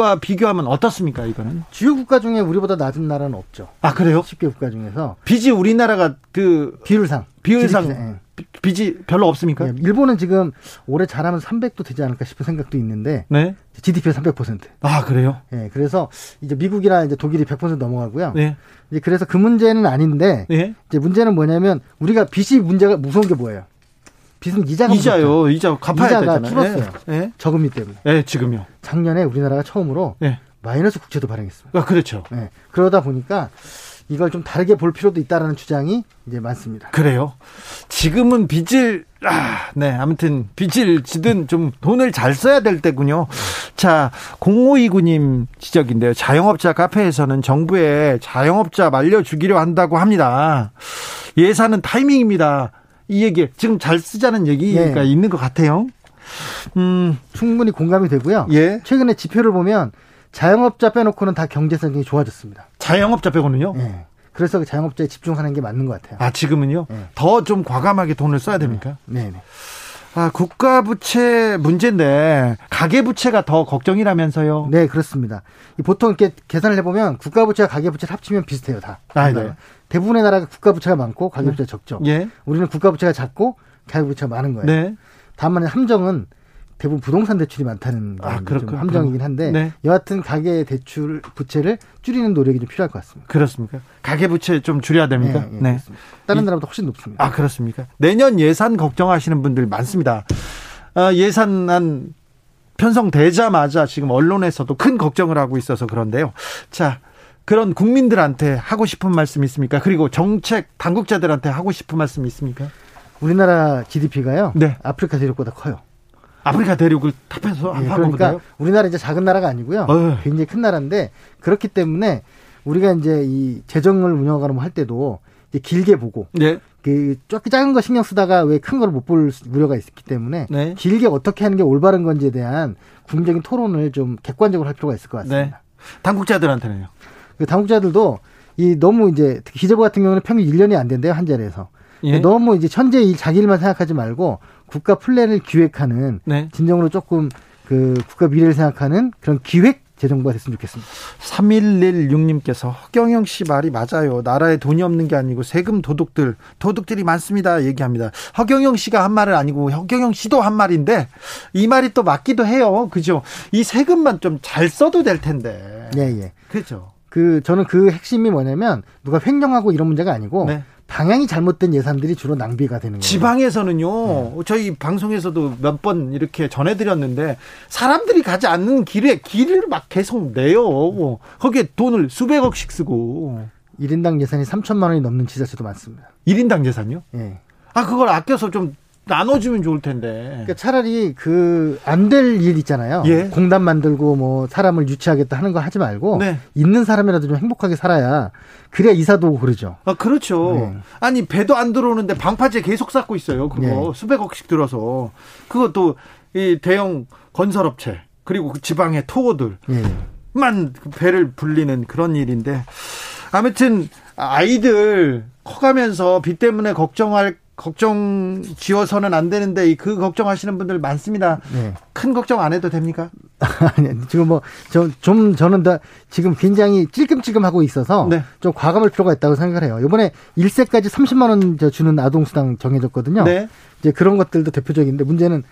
과 비교하면 어떻습니까, 이거는? 주요 국가 중에 우리보다 낮은 나라는 없죠. 아, 그래요? 10개 국가 중에서. 빚이 우리나라가 그. 비율상. 비율상. 네. 빚이 별로 없습니까? 네, 일본은 지금 올해 잘하면 300도 되지 않을까 싶은 생각도 있는데. 네. GDP가 300%. 아, 그래요? 네, 그래서 이제 미국이나 이제 독일이 100% 넘어가고요. 네. 이제 그래서 그 문제는 아닌데. 네. 이제 문제는 뭐냐면 우리가 빚이 문제가 무서운 게 뭐예요? 빚은 이자가 이자요. 이자 갚아야 이자가 되잖아요. 줄었어요. 네. 저금리 때문에. 네, 지금요. 작년에 우리나라가 처음으로 네. 마이너스 국채도 발행했습니다. 아, 그렇죠. 네. 그러다 보니까 이걸 좀 다르게 볼 필요도 있다라는 주장이 이제 많습니다. 그래요. 지금은 빚을 아, 네. 아무튼 빚을 지든 좀 돈을 잘 써야 될 때군요. 자, 0529님 지적인데요. 자영업자 카페에서는 정부에 자영업자 말려 주기로 한다고 합니다. 예산은 타이밍입니다. 이 얘기 지금 잘 쓰자는 얘기가 예. 있는 것 같아요. 음, 충분히 공감이 되고요. 예. 최근에 지표를 보면 자영업자 빼놓고는 다 경제 성장이 좋아졌습니다. 자영업자 빼고는요? 예. 그래서 그 자영업자에 집중하는 게 맞는 것 같아요. 아 지금은요? 예. 더좀 과감하게 돈을 써야 됩니까? 네. 네. 아, 국가 부채 문제인데 가계 부채가 더 걱정이라면서요? 네, 그렇습니다. 보통 이렇게 계산을 해 보면 국가 부채와 가계 부채를 합치면 비슷해요, 다. 아, 네. 대부분의 나라가 국가 부채가 많고 가계 부채가 네. 적죠. 예. 우리는 국가 부채가 작고 가계 부채가 많은 거예요. 네. 다만 함정은 대부분 부동산 대출이 많다는 게 아, 좀 함정이긴 한데 네. 여하튼 가계 대출 부채를 줄이는 노력이 좀 필요할 것 같습니다. 그렇습니까? 가계 부채 좀 줄여야 됩니까? 네. 네. 다른 나라보다 훨씬 높습니다. 아 그렇습니까? 내년 예산 걱정하시는 분들 많습니다. 아, 예산안 편성되자마자 지금 언론에서도 큰 걱정을 하고 있어서 그런데요. 자. 그런 국민들한테 하고 싶은 말씀 있습니까? 그리고 정책 당국자들한테 하고 싶은 말씀 있습니까? 우리나라 GDP가요. 네. 아프리카 대륙보다 커요. 아프리카 대륙을 탑해서 예, 그러니까 우리나라 이제 작은 나라가 아니고요. 어휴. 굉장히 큰 나라인데 그렇기 때문에 우리가 이제 이 재정을 운영하거나 할 때도 이제 길게 보고 네. 그 작은 거 신경 쓰다가 왜 큰 걸 못 볼 우려가 있기 때문에 네. 길게 어떻게 하는 게 올바른 건지에 대한 국민적인 토론을 좀 객관적으로 할 필요가 있을 것 같습니다. 네. 당국자들한테는요. 그 당국자들도 이 너무 이제 기재부 같은 경우는 평균 1년이 안 된대요 한 자리에서. 예. 너무 이제 천재 일 자기 일만 생각하지 말고 국가 플랜을 기획하는 네. 진정으로 조금 그 국가 미래를 생각하는 그런 기획 재정부가 됐으면 좋겠습니다. 3116님께서 허경영 씨 말이 맞아요. 나라에 돈이 없는 게 아니고 세금 도둑들, 도둑들이 많습니다. 얘기합니다. 허경영 씨가 한 말은 아니고 허경영 씨도 한 말인데 이 말이 또 맞기도 해요. 그죠? 이 세금만 좀 잘 써도 될 텐데. 예, 예. 그렇죠. 그 저는 그 핵심이 뭐냐면 누가 횡령하고 이런 문제가 아니고 네. 방향이 잘못된 예산들이 주로 낭비가 되는 거예요. 지방에서는요. 네. 저희 방송에서도 몇 번 이렇게 전해드렸는데 사람들이 가지 않는 길에 길을 막 계속 내요. 거기에 돈을 수백억씩 쓰고. 1인당 예산이 3천만 원이 넘는 지자체도 많습니다. 1인당 예산요? 예. 네. 아 그걸 아껴서 좀 나눠주면 좋을 텐데. 그러니까 차라리 그 안 될 일 있잖아요. 예. 공단 만들고 뭐 사람을 유치하겠다 하는 거 하지 말고 네. 있는 사람이라도 좀 행복하게 살아야 그래야 이사도 오고 그러죠. 아 그렇죠. 네. 아니 배도 안 들어오는데 방파제 계속 쌓고 있어요. 그거 네. 수백억씩 들어서 그것도 이 대형 건설업체 그리고 그 지방의 토호들만 예. 배를 불리는 그런 일인데 아무튼 아이들 커가면서 비 때문에 걱정할 걱정 지어서는 안 되는데 그 걱정하시는 분들 많습니다. 네. 큰 걱정 안 해도 됩니까? 아니, 지금 뭐, 저, 좀 저는 다 지금 굉장히 찔끔찔끔 하고 있어서 네. 좀 과감할 필요가 있다고 생각을 해요. 이번에 1세까지 30만 원 주는 아동 수당 정해졌거든요. 네. 이제 그런 것들도 대표적인데 문제는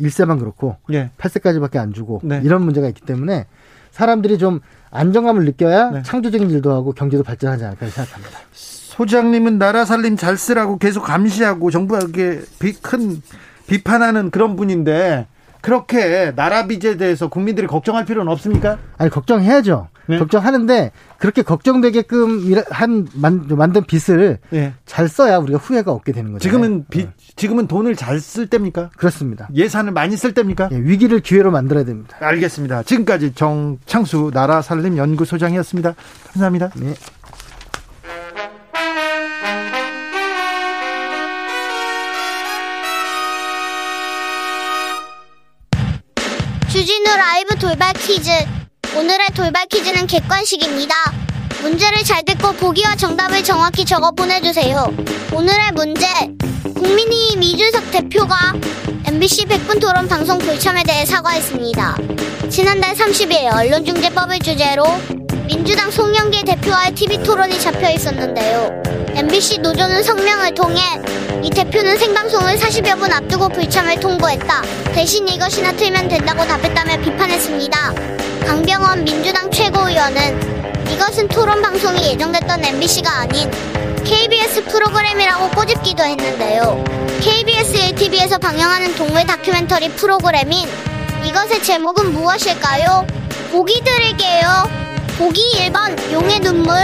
1세만 그렇고 네. 8세까지밖에 안 주고 네. 이런 문제가 있기 때문에 사람들이 좀 안정감을 느껴야 네. 창조적인 일도 하고 경제도 발전하지 않을까 생각합니다. 소장님은 나라 살림 잘 쓰라고 계속 감시하고 정부에게 큰 비판하는 그런 분인데 그렇게 나라 빚에 대해서 국민들이 걱정할 필요는 없습니까? 아니 걱정해야죠. 네? 걱정하는데 그렇게 걱정되게끔 한 만, 만든 빚을 네. 잘 써야 우리가 후회가 없게 되는 거죠. 지금은 빚 네. 지금은 돈을 잘 쓸 때입니까? 그렇습니다. 예산을 많이 쓸 때입니까? 네, 위기를 기회로 만들어야 됩니다. 알겠습니다. 지금까지 정창수 나라 살림 연구소장이었습니다. 감사합니다. 네. 주진우 라이브 돌발 퀴즈. 오늘의 돌발 퀴즈는 객관식입니다. 문제를 잘 듣고 보기와 정답을 정확히 적어 보내주세요. 오늘의 문제. 국민의힘 이준석 대표가 MBC 100분 토론 방송 불참에 대해 사과했습니다. 지난달 30일 언론중재법을 주제로 민주당 송영길 대표와의 TV 토론이 잡혀 있었는데요. MBC 노조는 성명을 통해 이 대표는 생방송을 40여 분 앞두고 불참을 통보했다. 대신 이것이나 틀면 된다고 답했다며 비판했습니다. 강병원 민주당 최고위원은 이것은 토론 방송이 예정됐던 MBC가 아닌 KBS 프로그램이라고 꼬집기도 했는데요. KBS 1TV에서 방영하는 동물 다큐멘터리 프로그램인 이것의 제목은 무엇일까요? 보기 드릴게요. 보기 1번 용의 눈물.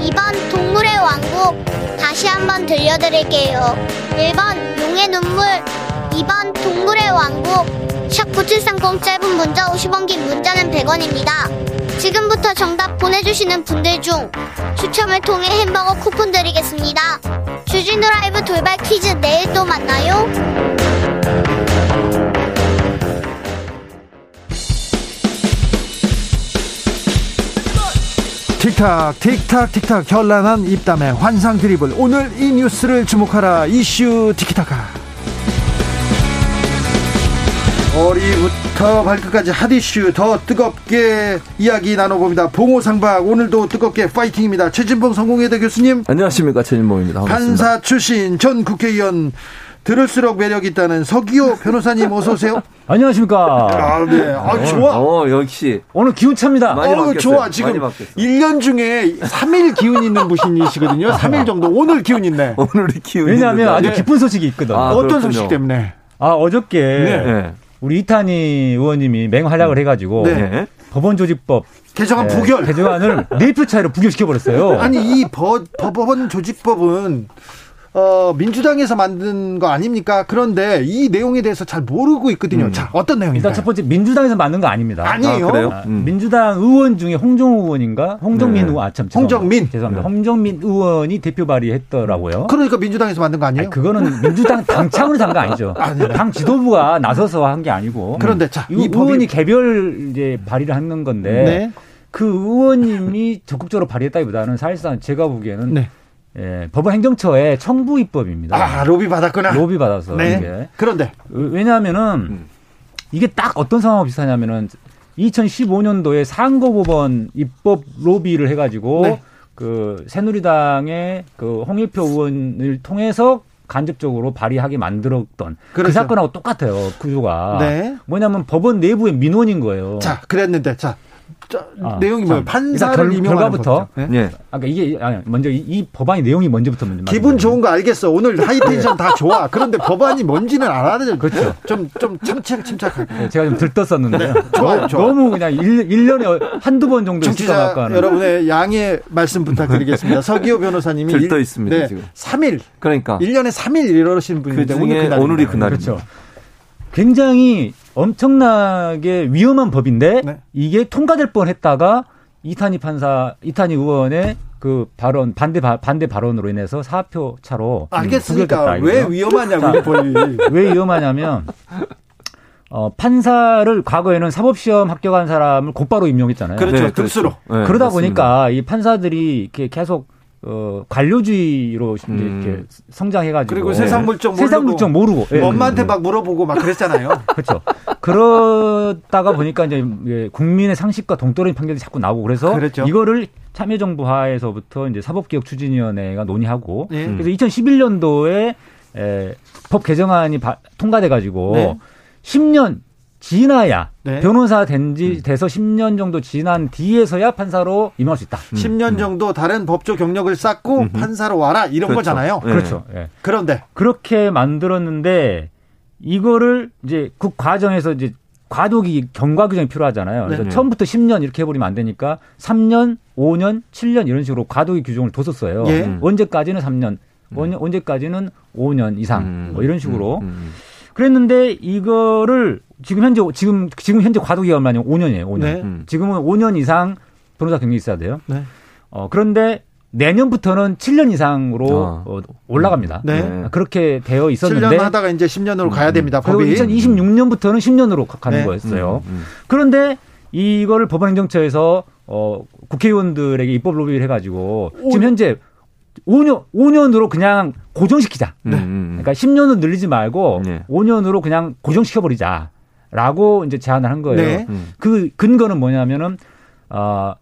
2번 동물의 왕국. 다시 한번 들려드릴게요. 1번 용의 눈물. 2번 동물의 왕국. 샵 9730 짧은 문자 50원 긴 문자는 100원입니다. 지금부터 정답 보내주시는 분들 중 추첨을 통해 햄버거 쿠폰 드리겠습니다. 주진우 라이브 돌발 퀴즈 내일 또 만나요 틱탁 틱탁 틱탁 현란한 입담의 환상 드리블. 오늘 이 뉴스를 주목하라. 이슈 티키타카. 머리부터 발끝까지 핫이슈 더 뜨겁게 이야기 나눠봅니다. 봉호상박 오늘도 뜨겁게 파이팅입니다. 최진봉 성공회대 교수님. 안녕하십니까. 최진봉입니다. 반갑습니다. 판사 출신 전 국회의원 들을수록 매력 있다는 서기호 변호사님 어서 오세요. 안녕하십니까. 아, 네. 아, 어, 좋아. 어, 역시. 오늘 기운 찹니다. 많이 어, 바뀌었어요. 좋아. 지금 1년 중에 3일 기운 있는 분이시거든요. 3일 정도. 오늘 기운 있네. 오늘이 기운 왜냐하면 아주 깊은 소식이 있거든. 아, 어떤 그렇군요. 소식 때문에? 아, 어저께 네. 우리 이탄희 의원님이 맹활약을 해가지고 네. 법원 조직법 개정안 네, 부결 개정안을 네표 차이로 부결시켜 버렸어요. 아니 이 법, 법원 조직법은 어, 민주당에서 만든 거 아닙니까? 그런데 이 내용에 대해서 잘 모르고 있거든요. 음. 자, 어떤 내용인가요? 일단 첫 번째 민주당에서 만든 거 아닙니다. 아니에요. 아, 음. 민주당 의원 중에 홍정호 의원인가? 홍정민 네. 의원, 아, 참, 홍정민. 죄송합니다. 네. 홍정민 의원이 대표 발의했더라고요. 그러니까 민주당에서 만든 거 아니에요? 아니, 그거는 민주당 당창으로 산거 아니죠. 아니, 당 지도부가 나서서 한 게 아니고. 그런데 자, 이, 이 의원이 개별 이제 발의를 하는 건데. 네. 그 의원님이 적극적으로 발의했다기보다는 사실상 제가 보기에는 네. 예, 법원 행정처의 청부 입법입니다. 아, 로비 받았구나. 로비 받아서. 네. 이게. 그런데 왜냐하면은 음. 이게 딱 어떤 상황과 비슷하냐면은 2015년도에 상고법원 입법 로비를 해가지고 네. 그 새누리당의 그 홍일표 의원을 통해서 간접적으로 발의하게 만들었던 그 그렇죠. 그 사건하고 똑같아요 구조가 네. 뭐냐면 법원 내부의 민원인 거예요. 자 그랬는데 자 아, 내용이 뭐예요? 판사를 결, 결과부터. 네. 네. 아, 그러니까 이게 아니, 먼저 이, 이, 법안의 내용이 뭔지부터 먼저. 기분 좋은 거 알겠어. 오늘 하이텐션 다 좋아. 그런데 법안이 뭔지는 알아야 돼. 그렇죠. 좀좀 침착 침착하게. 네, 제가 좀 들떴었는데. 네. 좋아요, 좋아. 너무 그냥 1, 1년에 한두 번 정도 청취자 여러분의 양해 말씀 부탁드리겠습니다. 서기호 변호사님이 들떠 있습니다, 네, 지금. 3일. 그러니까 1년에 3일 이러시는 분인데 그 오늘 그날 오늘이 그날입니다. 그렇죠. 굉장히 엄청나게 위험한 법인데 네. 이게 통과될 뻔했다가 이탄희 판사, 이탄희 의원의 그 발언 반대 바, 반대 발언으로 인해서 사표 차로 알겠습니까? 왜 위험하냐고 자, 왜 위험하냐면 어, 판사를 과거에는 사법시험 합격한 사람을 곧바로 임용했잖아요. 그렇죠. 네, 등수로. 네, 그러다 맞습니다. 보니까 이 판사들이 이렇게 계속 어, 관료주의로 음. 이렇게 성장해가지고. 그리고 세상 물정 모르고. 세상 물정 모르고. 예. 엄마한테 막 물어보고 막 그랬잖아요. 그렇죠. 그러다가 보니까 이제 국민의 상식과 동떨어진 판결이 자꾸 나오고 그래서 그렇죠. 이거를 참여정부 하에서부터 이제 사법개혁 추진위원회가 논의하고 예. 그래서 2011년도에 에, 법 개정안이 바, 통과돼가지고 네. 10년 지나야 네. 변호사 된지 음. 돼서 10년 정도 지난 뒤에서야 판사로 임할 수 있다. 음. 10년 정도 다른 법조 경력을 쌓고 음. 판사로 와라 이런 그렇죠. 거잖아요. 네. 그렇죠. 네. 그런데 그렇게 만들었는데 이거를 이제 그 과정에서 이제 과도기 경과 규정이 필요하잖아요. 그래서 네. 처음부터 10년 이렇게 해버리면 안 되니까 3년, 5년, 7년 이런 식으로 과도기 규정을 뒀었어요. 예. 언제까지는 3년, 음. 언제까지는 5년 이상 음. 뭐 이런 식으로. 음. 그랬는데 이거를 지금 현재 지금 지금 현재 과도기가 얼마냐? 5년이에요. 5년. 네. 음. 지금은 5년 이상 변호사 경력이 있어야 돼요. 네. 어 그런데 내년부터는 7년 이상으로 어. 어 올라갑니다. 네. 네. 그렇게 되어 있었는데 7년 하다가 이제 10년으로 가야 됩니다. 법이. 그리고 2026년부터는 10년으로 가는 네. 거였어요. 음, 음. 그런데 이거를 법원행정처에서 어 국회의원들에게 입법 로비를 해가지고 지금 현재 5년 5년으로 그냥 고정시키자. 네. 그러니까 10년은 늘리지 말고 네. 5년으로 그냥 고정시켜 버리자 라고 이제 제안을 한 거예요. 네. 음. 그 근거는 뭐냐면은 어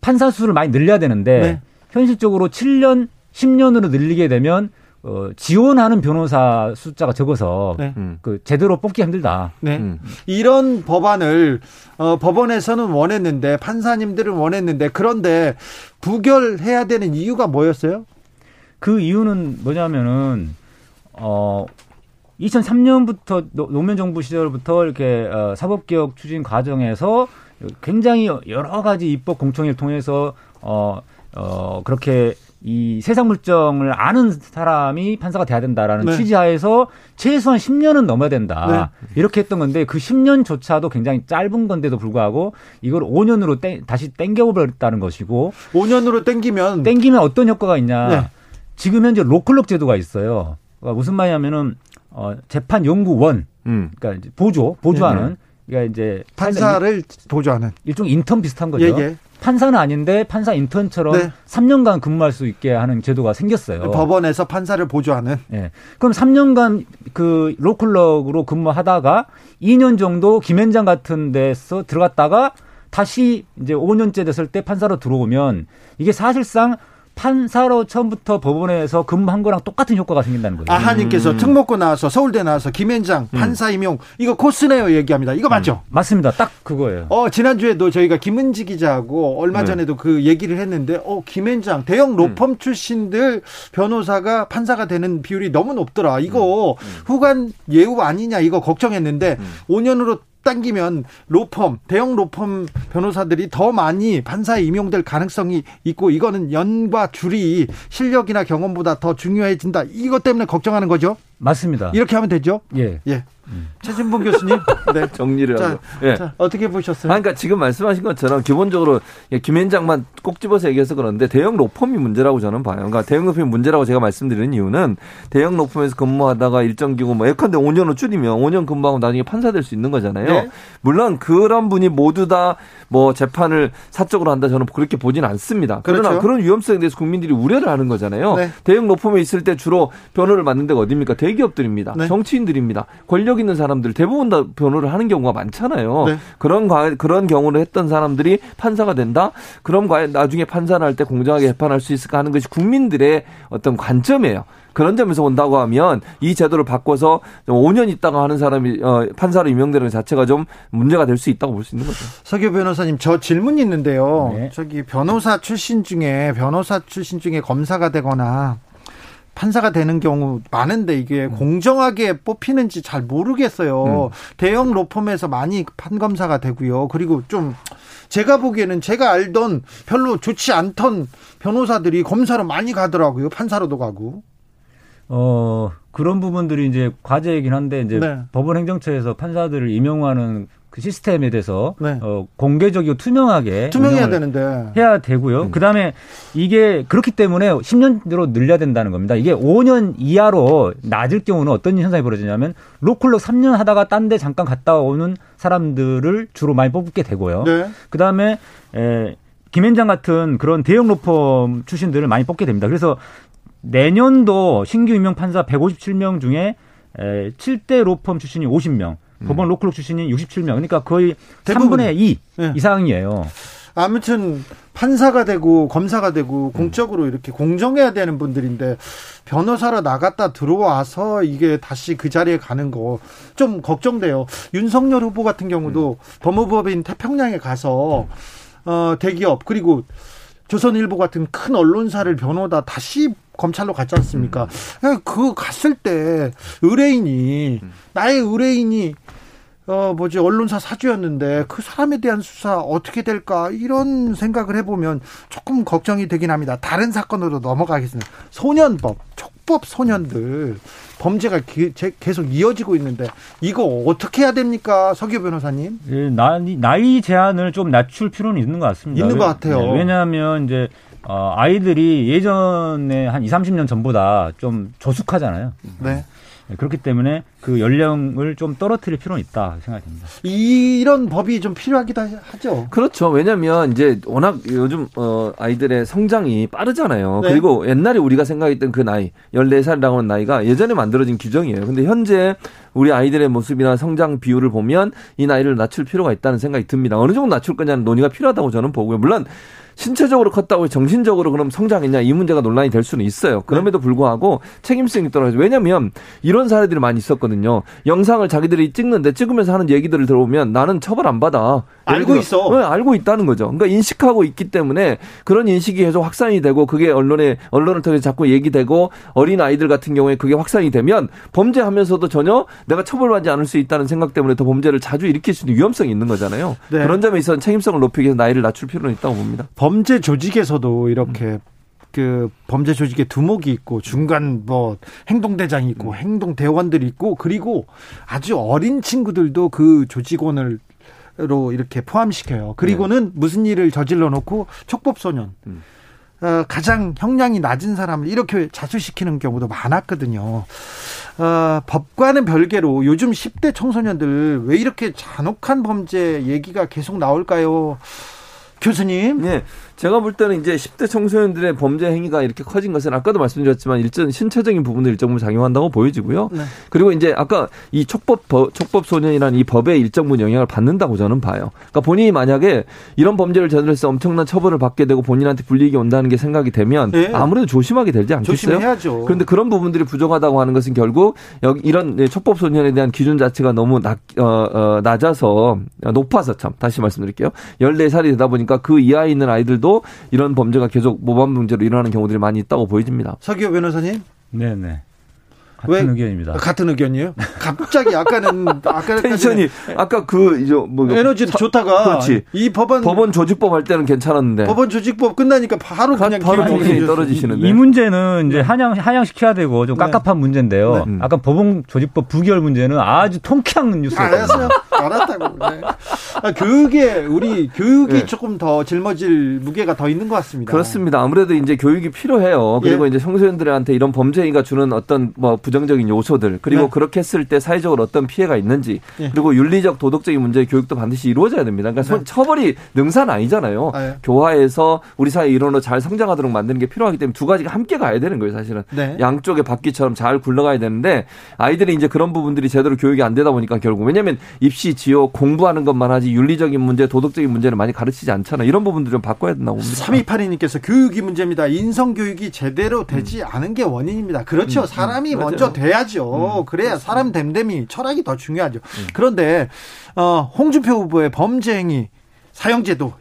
판사 수를 많이 늘려야 되는데 네. 현실적으로 7년 10년으로 늘리게 되면 어, 지원하는 변호사 숫자가 적어서 네. 음. 그 제대로 뽑기 힘들다. 네. 음. 이런 법안을 어, 법원에서는 원했는데 판사님들은 원했는데 그런데 부결해야 되는 이유가 뭐였어요? 그 이유는 뭐냐면은 어 2003년부터 노무현 정부 시절부터 이렇게 어, 사법개혁 추진 과정에서 굉장히 여러 가지 입법 공청회를 통해서 어, 어, 그렇게 이 세상 물정을 아는 사람이 판사가 돼야 된다라는 네. 취지하에서 최소한 10년은 넘어야 된다. 네. 이렇게 했던 건데 그 10년조차도 굉장히 짧은 건데도 불구하고 이걸 5년으로 땡, 다시 땡겨버렸다는 것이고 5년으로 땡기면 땡기면 어떤 효과가 있냐. 네. 지금 현재 로컬럭 제도가 있어요. 그러니까 무슨 말이냐면은 어, 재판 연구원, 음. 그러니까 보조, 보조하는 네, 네. 그러니까 이제 판사를 보조하는 일종 인턴 비슷한 거죠. 예, 예. 판사는 아닌데 판사 인턴처럼 네. 3년간 근무할 수 있게 하는 제도가 생겼어요. 법원에서 판사를 보조하는. 네. 그럼 3년간 그 로클럭으로 근무하다가 2년 정도 김현장 같은 데서 들어갔다가 다시 이제 5년째 됐을 때 판사로 들어오면 이게 사실상 판사로 처음부터 법원에서 근무한 거랑 똑같은 효과가 생긴다는 거죠. 아하님께서 음. 특목고 나와서 서울대 나와서 김현장 음. 판사 임용 이거 코스네요 얘기합니다. 이거 맞죠? 음. 맞습니다. 딱 그거예요. 어 지난주에도 저희가 김은지 기자하고 얼마 네. 전에도 그 얘기를 했는데 어 김현장 대형 음. 로펌 출신들 변호사가 판사가 되는 비율이 너무 높더라. 이거 음. 음. 후관 예우 아니냐 이거 걱정했는데 5년으로 당기면 로펌, 대형 로펌 변호사들이 더 많이 판사에 임용될 가능성이 있고 이거는 연과 줄이 실력이나 경험보다 더 중요해진다. 이것 때문에 걱정하는 거죠? 맞습니다. 이렇게 하면 되죠? 예. 예. 음. 최진봉 교수님, 네. 정리를 자, 예. 자, 어떻게 보셨어요? 아, 그러니까 지금 말씀하신 것처럼 기본적으로 김현장만 꼭 집어서 얘기해서 그런데 대형 로펌이 문제라고 저는 봐요. 그러니까 대형 로펌이 문제라고 제가 말씀드리는 이유는 대형 로펌에서 근무하다가 일정 기고 뭐 예컨대 5년으로 줄이면 5년 근무하고 나중에 판사 될 수 있는 거잖아요. 네. 물론 그런 분이 모두 다 뭐 재판을 사적으로 한다 저는 그렇게 보지는 않습니다. 그러나 그렇죠. 그런 위험성에 대해서 국민들이 우려를 하는 거잖아요. 네. 대형 로펌에 있을 때 주로 변호를 맡는 데가 어디입니까? 대기업들입니다. 네. 정치인들입니다. 권력 있는 사람들 대부분 다 변호를 하는 경우가 많잖아요. 네. 그런 그런 경우를 했던 사람들이 판사가 된다. 그럼 과연 나중에 판사를 할 때 공정하게 재판할 수 있을까 하는 것이 국민들의 어떤 관점이에요. 그런 점에서 온다고 하면 이 제도를 바꿔서 5년 있다가 하는 사람이 어, 판사로 임명되는 자체가 좀 문제가 될 수 있다고 볼 수 있는 거죠. 서교 변호사님 저 질문이 있는데요. 네. 저기 변호사 출신 중에 변호사 출신 중에 검사가 되거나 판사가 되는 경우 많은데 이게 음. 공정하게 뽑히는지 잘 모르겠어요. 음. 대형 로펌에서 많이 판검사가 되고요. 그리고 좀 제가 보기에는 제가 알던 별로 좋지 않던 변호사들이 검사로 많이 가더라고요. 판사로도 가고. 어, 그런 부분들이 이제 과제이긴 한데 이제 네. 법원 행정처에서 판사들을 임용하는 그 시스템에 대해서 네. 어, 공개적이고 투명하게 투명해야 되는데 해야 되고요. 음. 그다음에 이게 그렇기 때문에 10년으로 늘려야 된다는 겁니다. 이게 5년 이하로 낮을 경우는 어떤 현상이 벌어지냐면 로컬로 3년 하다가 딴 데 잠깐 갔다 오는 사람들을 주로 많이 뽑게 되고요. 네. 그다음에 에, 김현장 같은 그런 대형 로펌 출신들을 많이 뽑게 됩니다. 그래서 내년도 신규 임명 판사 157명 중에 에, 7대 로펌 출신이 50명, 음. 법원 로컬 출신이 67명. 그러니까 거의 대부분. 3분의 2 네. 이상이에요. 아무튼 판사가 되고 검사가 되고 공적으로 이렇게 공정해야 되는 분들인데 변호사로 나갔다 들어와서 이게 다시 그 자리에 가는 거 좀 걱정돼요. 윤석열 후보 같은 경우도 음. 법무법인 태평양에 가서 어 대기업 그리고 조선일보 같은 큰 언론사를 변호다 다시 검찰로 갔지 않습니까? 음. 그 갔을 때 의뢰인이 음. 나의 의뢰인이 어 뭐지 언론사 사주였는데 그 사람에 대한 수사 어떻게 될까 이런 생각을 해보면 조금 걱정이 되긴 합니다. 다른 사건으로 넘어가겠습니다. 소년법, 촉법 소년들 범죄가 계속 이어지고 있는데 이거 어떻게 해야 됩니까, 서기 변호사님? 예, 나이, 나이 제한을 좀 낮출 필요는 있는 것 같습니다. 있는 것 같아요. 네, 왜냐하면 이제 어, 아이들이 예전에 한 2, 30년 전보다 좀 조숙하잖아요. 네. 네, 그렇기 때문에 그 연령을 좀 떨어뜨릴 필요는 있다 생각됩니다. 이런 법이 좀 필요하기도 하죠. 그렇죠. 왜냐하면 이제 워낙 요즘 어 아이들의 성장이 빠르잖아요. 네. 그리고 옛날에 우리가 생각했던 그 나이 14살이라고 하는 나이가 예전에 만들어진 규정이에요. 근데 현재 우리 아이들의 모습이나 성장 비율을 보면 이 나이를 낮출 필요가 있다는 생각이 듭니다. 어느 정도 낮출 거냐는 논의가 필요하다고 저는 보고요. 물론 신체적으로 컸다고 정신적으로 그럼 성장했냐 이 문제가 논란이 될 수는 있어요. 그럼에도 불구하고 책임성이 떨어져. 왜냐하면 이런 사례들이 많이 있었거든요. 영상을 자기들이 찍는데 찍으면서 하는 얘기들을 들어보면 나는 처벌 안 받아. 알고 있어. 네, 알고 있다는 거죠. 그러니까 인식하고 있기 때문에 그런 인식이 계속 확산이 되고 그게 언론에 언론을 통해서 자꾸 얘기되고 어린 아이들 같은 경우에 그게 확산이 되면 범죄하면서도 전혀 내가 처벌받지 않을 수 있다는 생각 때문에 더 범죄를 자주 일으킬 수 있는 위험성이 있는 거잖아요. 네. 그런 점에 있어서 책임성을 높이기 위해서 나이를 낮출 필요는 있다고 봅니다. 범죄 조직에서도 이렇게 음. 그 범죄 조직의 두목이 있고 중간 뭐 행동 대장이 있고 음. 행동 대원들이 있고 그리고 아주 어린 친구들도 그 조직원을 로 이렇게 포함시켜요. 그리고는 네. 무슨 일을 저질러 놓고 촉법 소년 음. 어, 가장 형량이 낮은 사람을 이렇게 자수시키는 경우도 많았거든요. 어, 법과는 별개로 요즘 10대 청소년들 왜 이렇게 잔혹한 범죄 얘기가 계속 나올까요? 교수님. 네. 제가 볼 때는 이제 10대 청소년들의 범죄 행위가 이렇게 커진 것은 아까도 말씀드렸지만 일정 신체적인 부분을 일정 부분 작용한다고 보여지고요. 네. 그리고 이제 아까 이 촉법 촉법 소년이라는 이 법에 일정 부분 영향을 받는다고 저는 봐요. 그러니까 본인이 만약에 이런 범죄를 저질러서 엄청난 처벌을 받게 되고 본인한테 불이익이 온다는 게 생각이 되면 네. 아무래도 조심하게 되지 않겠어요? 조심해야죠. 그런데 그런 부분들이 부족하다고 하는 것은 결국 여기 이런 촉법 소년에 대한 기준 자체가 너무 낮, 어, 어, 낮아서 높아서 참 다시 말씀드릴게요. 14살이 되다 보니까 그 이하에 있는 아이들도 때도 이런 범죄가 계속 모범 문제로 일어나는 경우들이 많이 있다고 보여집니다. 서기호 변호사님? 네네. 같은 의견입니다. 같은 의견이에요? 갑자기 아까는 아까 텐션이 아까 그 이제 뭐 에너지 좋다가 그렇지. 이 법안 법원 조직법 할 때는 괜찮았는데 법원 조직법 끝나니까 바로 그냥 바로 정신이 떨어지시는데 이, 문제는 이제 네. 한양 한양 시켜야 되고 좀 네. 깝깝한 네. 문제인데요. 네. 아까 법원 조직법 부결 문제는 아주 통쾌한 뉴스였어요. 알았다고. 네. 아, 교육에 우리 교육이 네. 조금 더 짊어질 무게가 더 있는 것 같습니다. 그렇습니다. 아무래도 이제 교육이 필요해요. 그리고 예. 이제 청소년들한테 이런 범죄가 주는 어떤 뭐 부정적인 요소들 그리고 네. 그렇게 했을 때 사회적으로 어떤 피해가 있는지 네. 그리고 윤리적 도덕적인 문제의 교육도 반드시 이루어져야 됩니다. 그러니까 네. 처벌이 능사는 아니잖아요. 아, 예. 교화해서 우리 사회 일원으로 잘 성장하도록 만드는 게 필요하기 때문에 두 가지가 함께 가야 되는 거예요, 사실은. 네. 양쪽의 바퀴처럼 잘 굴러가야 되는데 아이들이 이제 그런 부분들이 제대로 교육이 안 되다 보니까 결국 왜냐하면 입시, 지호 공부하는 것만 하지 윤리적인 문제, 도덕적인 문제를 많이 가르치지 않잖아요. 이런 부분들 좀 바꿔야 된다고 봅니다. 3282님께서 교육이 문제입니다. 인성 교육이 제대로 되지 음. 않은 게 원인입니다. 그렇죠. 음. 사람이 음. 먼저 돼야 해야죠. 음, 그래야 그렇습니다. 사람 됨됨이 철학이 더 중요하죠. 음. 그런데 어, 홍준표 후보의 범죄 행위 사형제도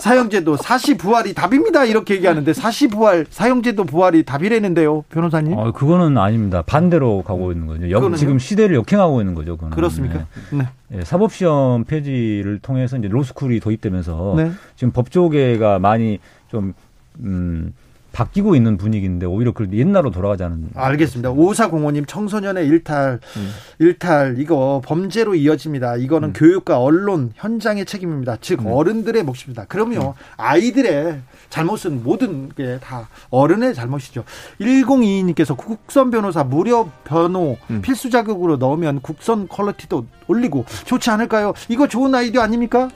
사형제도 사시 부활이 답입니다 이렇게 얘기하는데 사시 부활 사형제도 부활이 답이라는데요 변호사님? 어 그거는 아닙니다 반대로 가고 있는 거죠. 역, 지금 시대를 역행하고 있는 거죠. 그거는. 그렇습니까? 네. 네. 네. 사법 시험 폐지를 통해서 이제 로스쿨이 도입되면서 네. 지금 법조계가 많이 좀 음. 바뀌고 있는 분위기인데 오히려 그 옛날로 돌아가자는. 알겠습니다. 오사공호님 청소년의 일탈, 음. 일탈 이거 범죄로 이어집니다. 이거는 음. 교육과 언론 현장의 책임입니다. 즉 음. 어른들의 몫입니다. 그럼요 음. 아이들의 잘못은 모든 게 다 어른의 잘못이죠. 1022님께서 국선 변호사 무료 변호 음. 필수 자격으로 넣으면 국선 퀄리티도 올리고 좋지 않을까요? 이거 좋은 아이디어 아닙니까?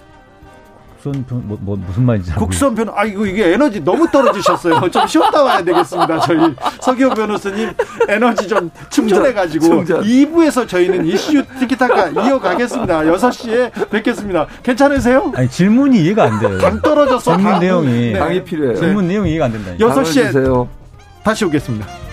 국선 변, 뭐, 뭐 무슨 말인지 국선 변호 아 이거 이게 에너지 너무 떨어지셨어요. 좀 쉬었다 와야 되겠습니다. 저희 서기호 변호사님 에너지 좀 충전해 가지고 2부에서 저희는 이슈 티키타카 이어가겠습니다. 6시에 뵙겠습니다. 괜찮으세요? 아니 질문이 이해가 안 돼요. 당 떨어져서 질문 내용이 네. 당이 필요해요. 질문 내용이 이해가 안 된다. 6시에 다시 오겠습니다.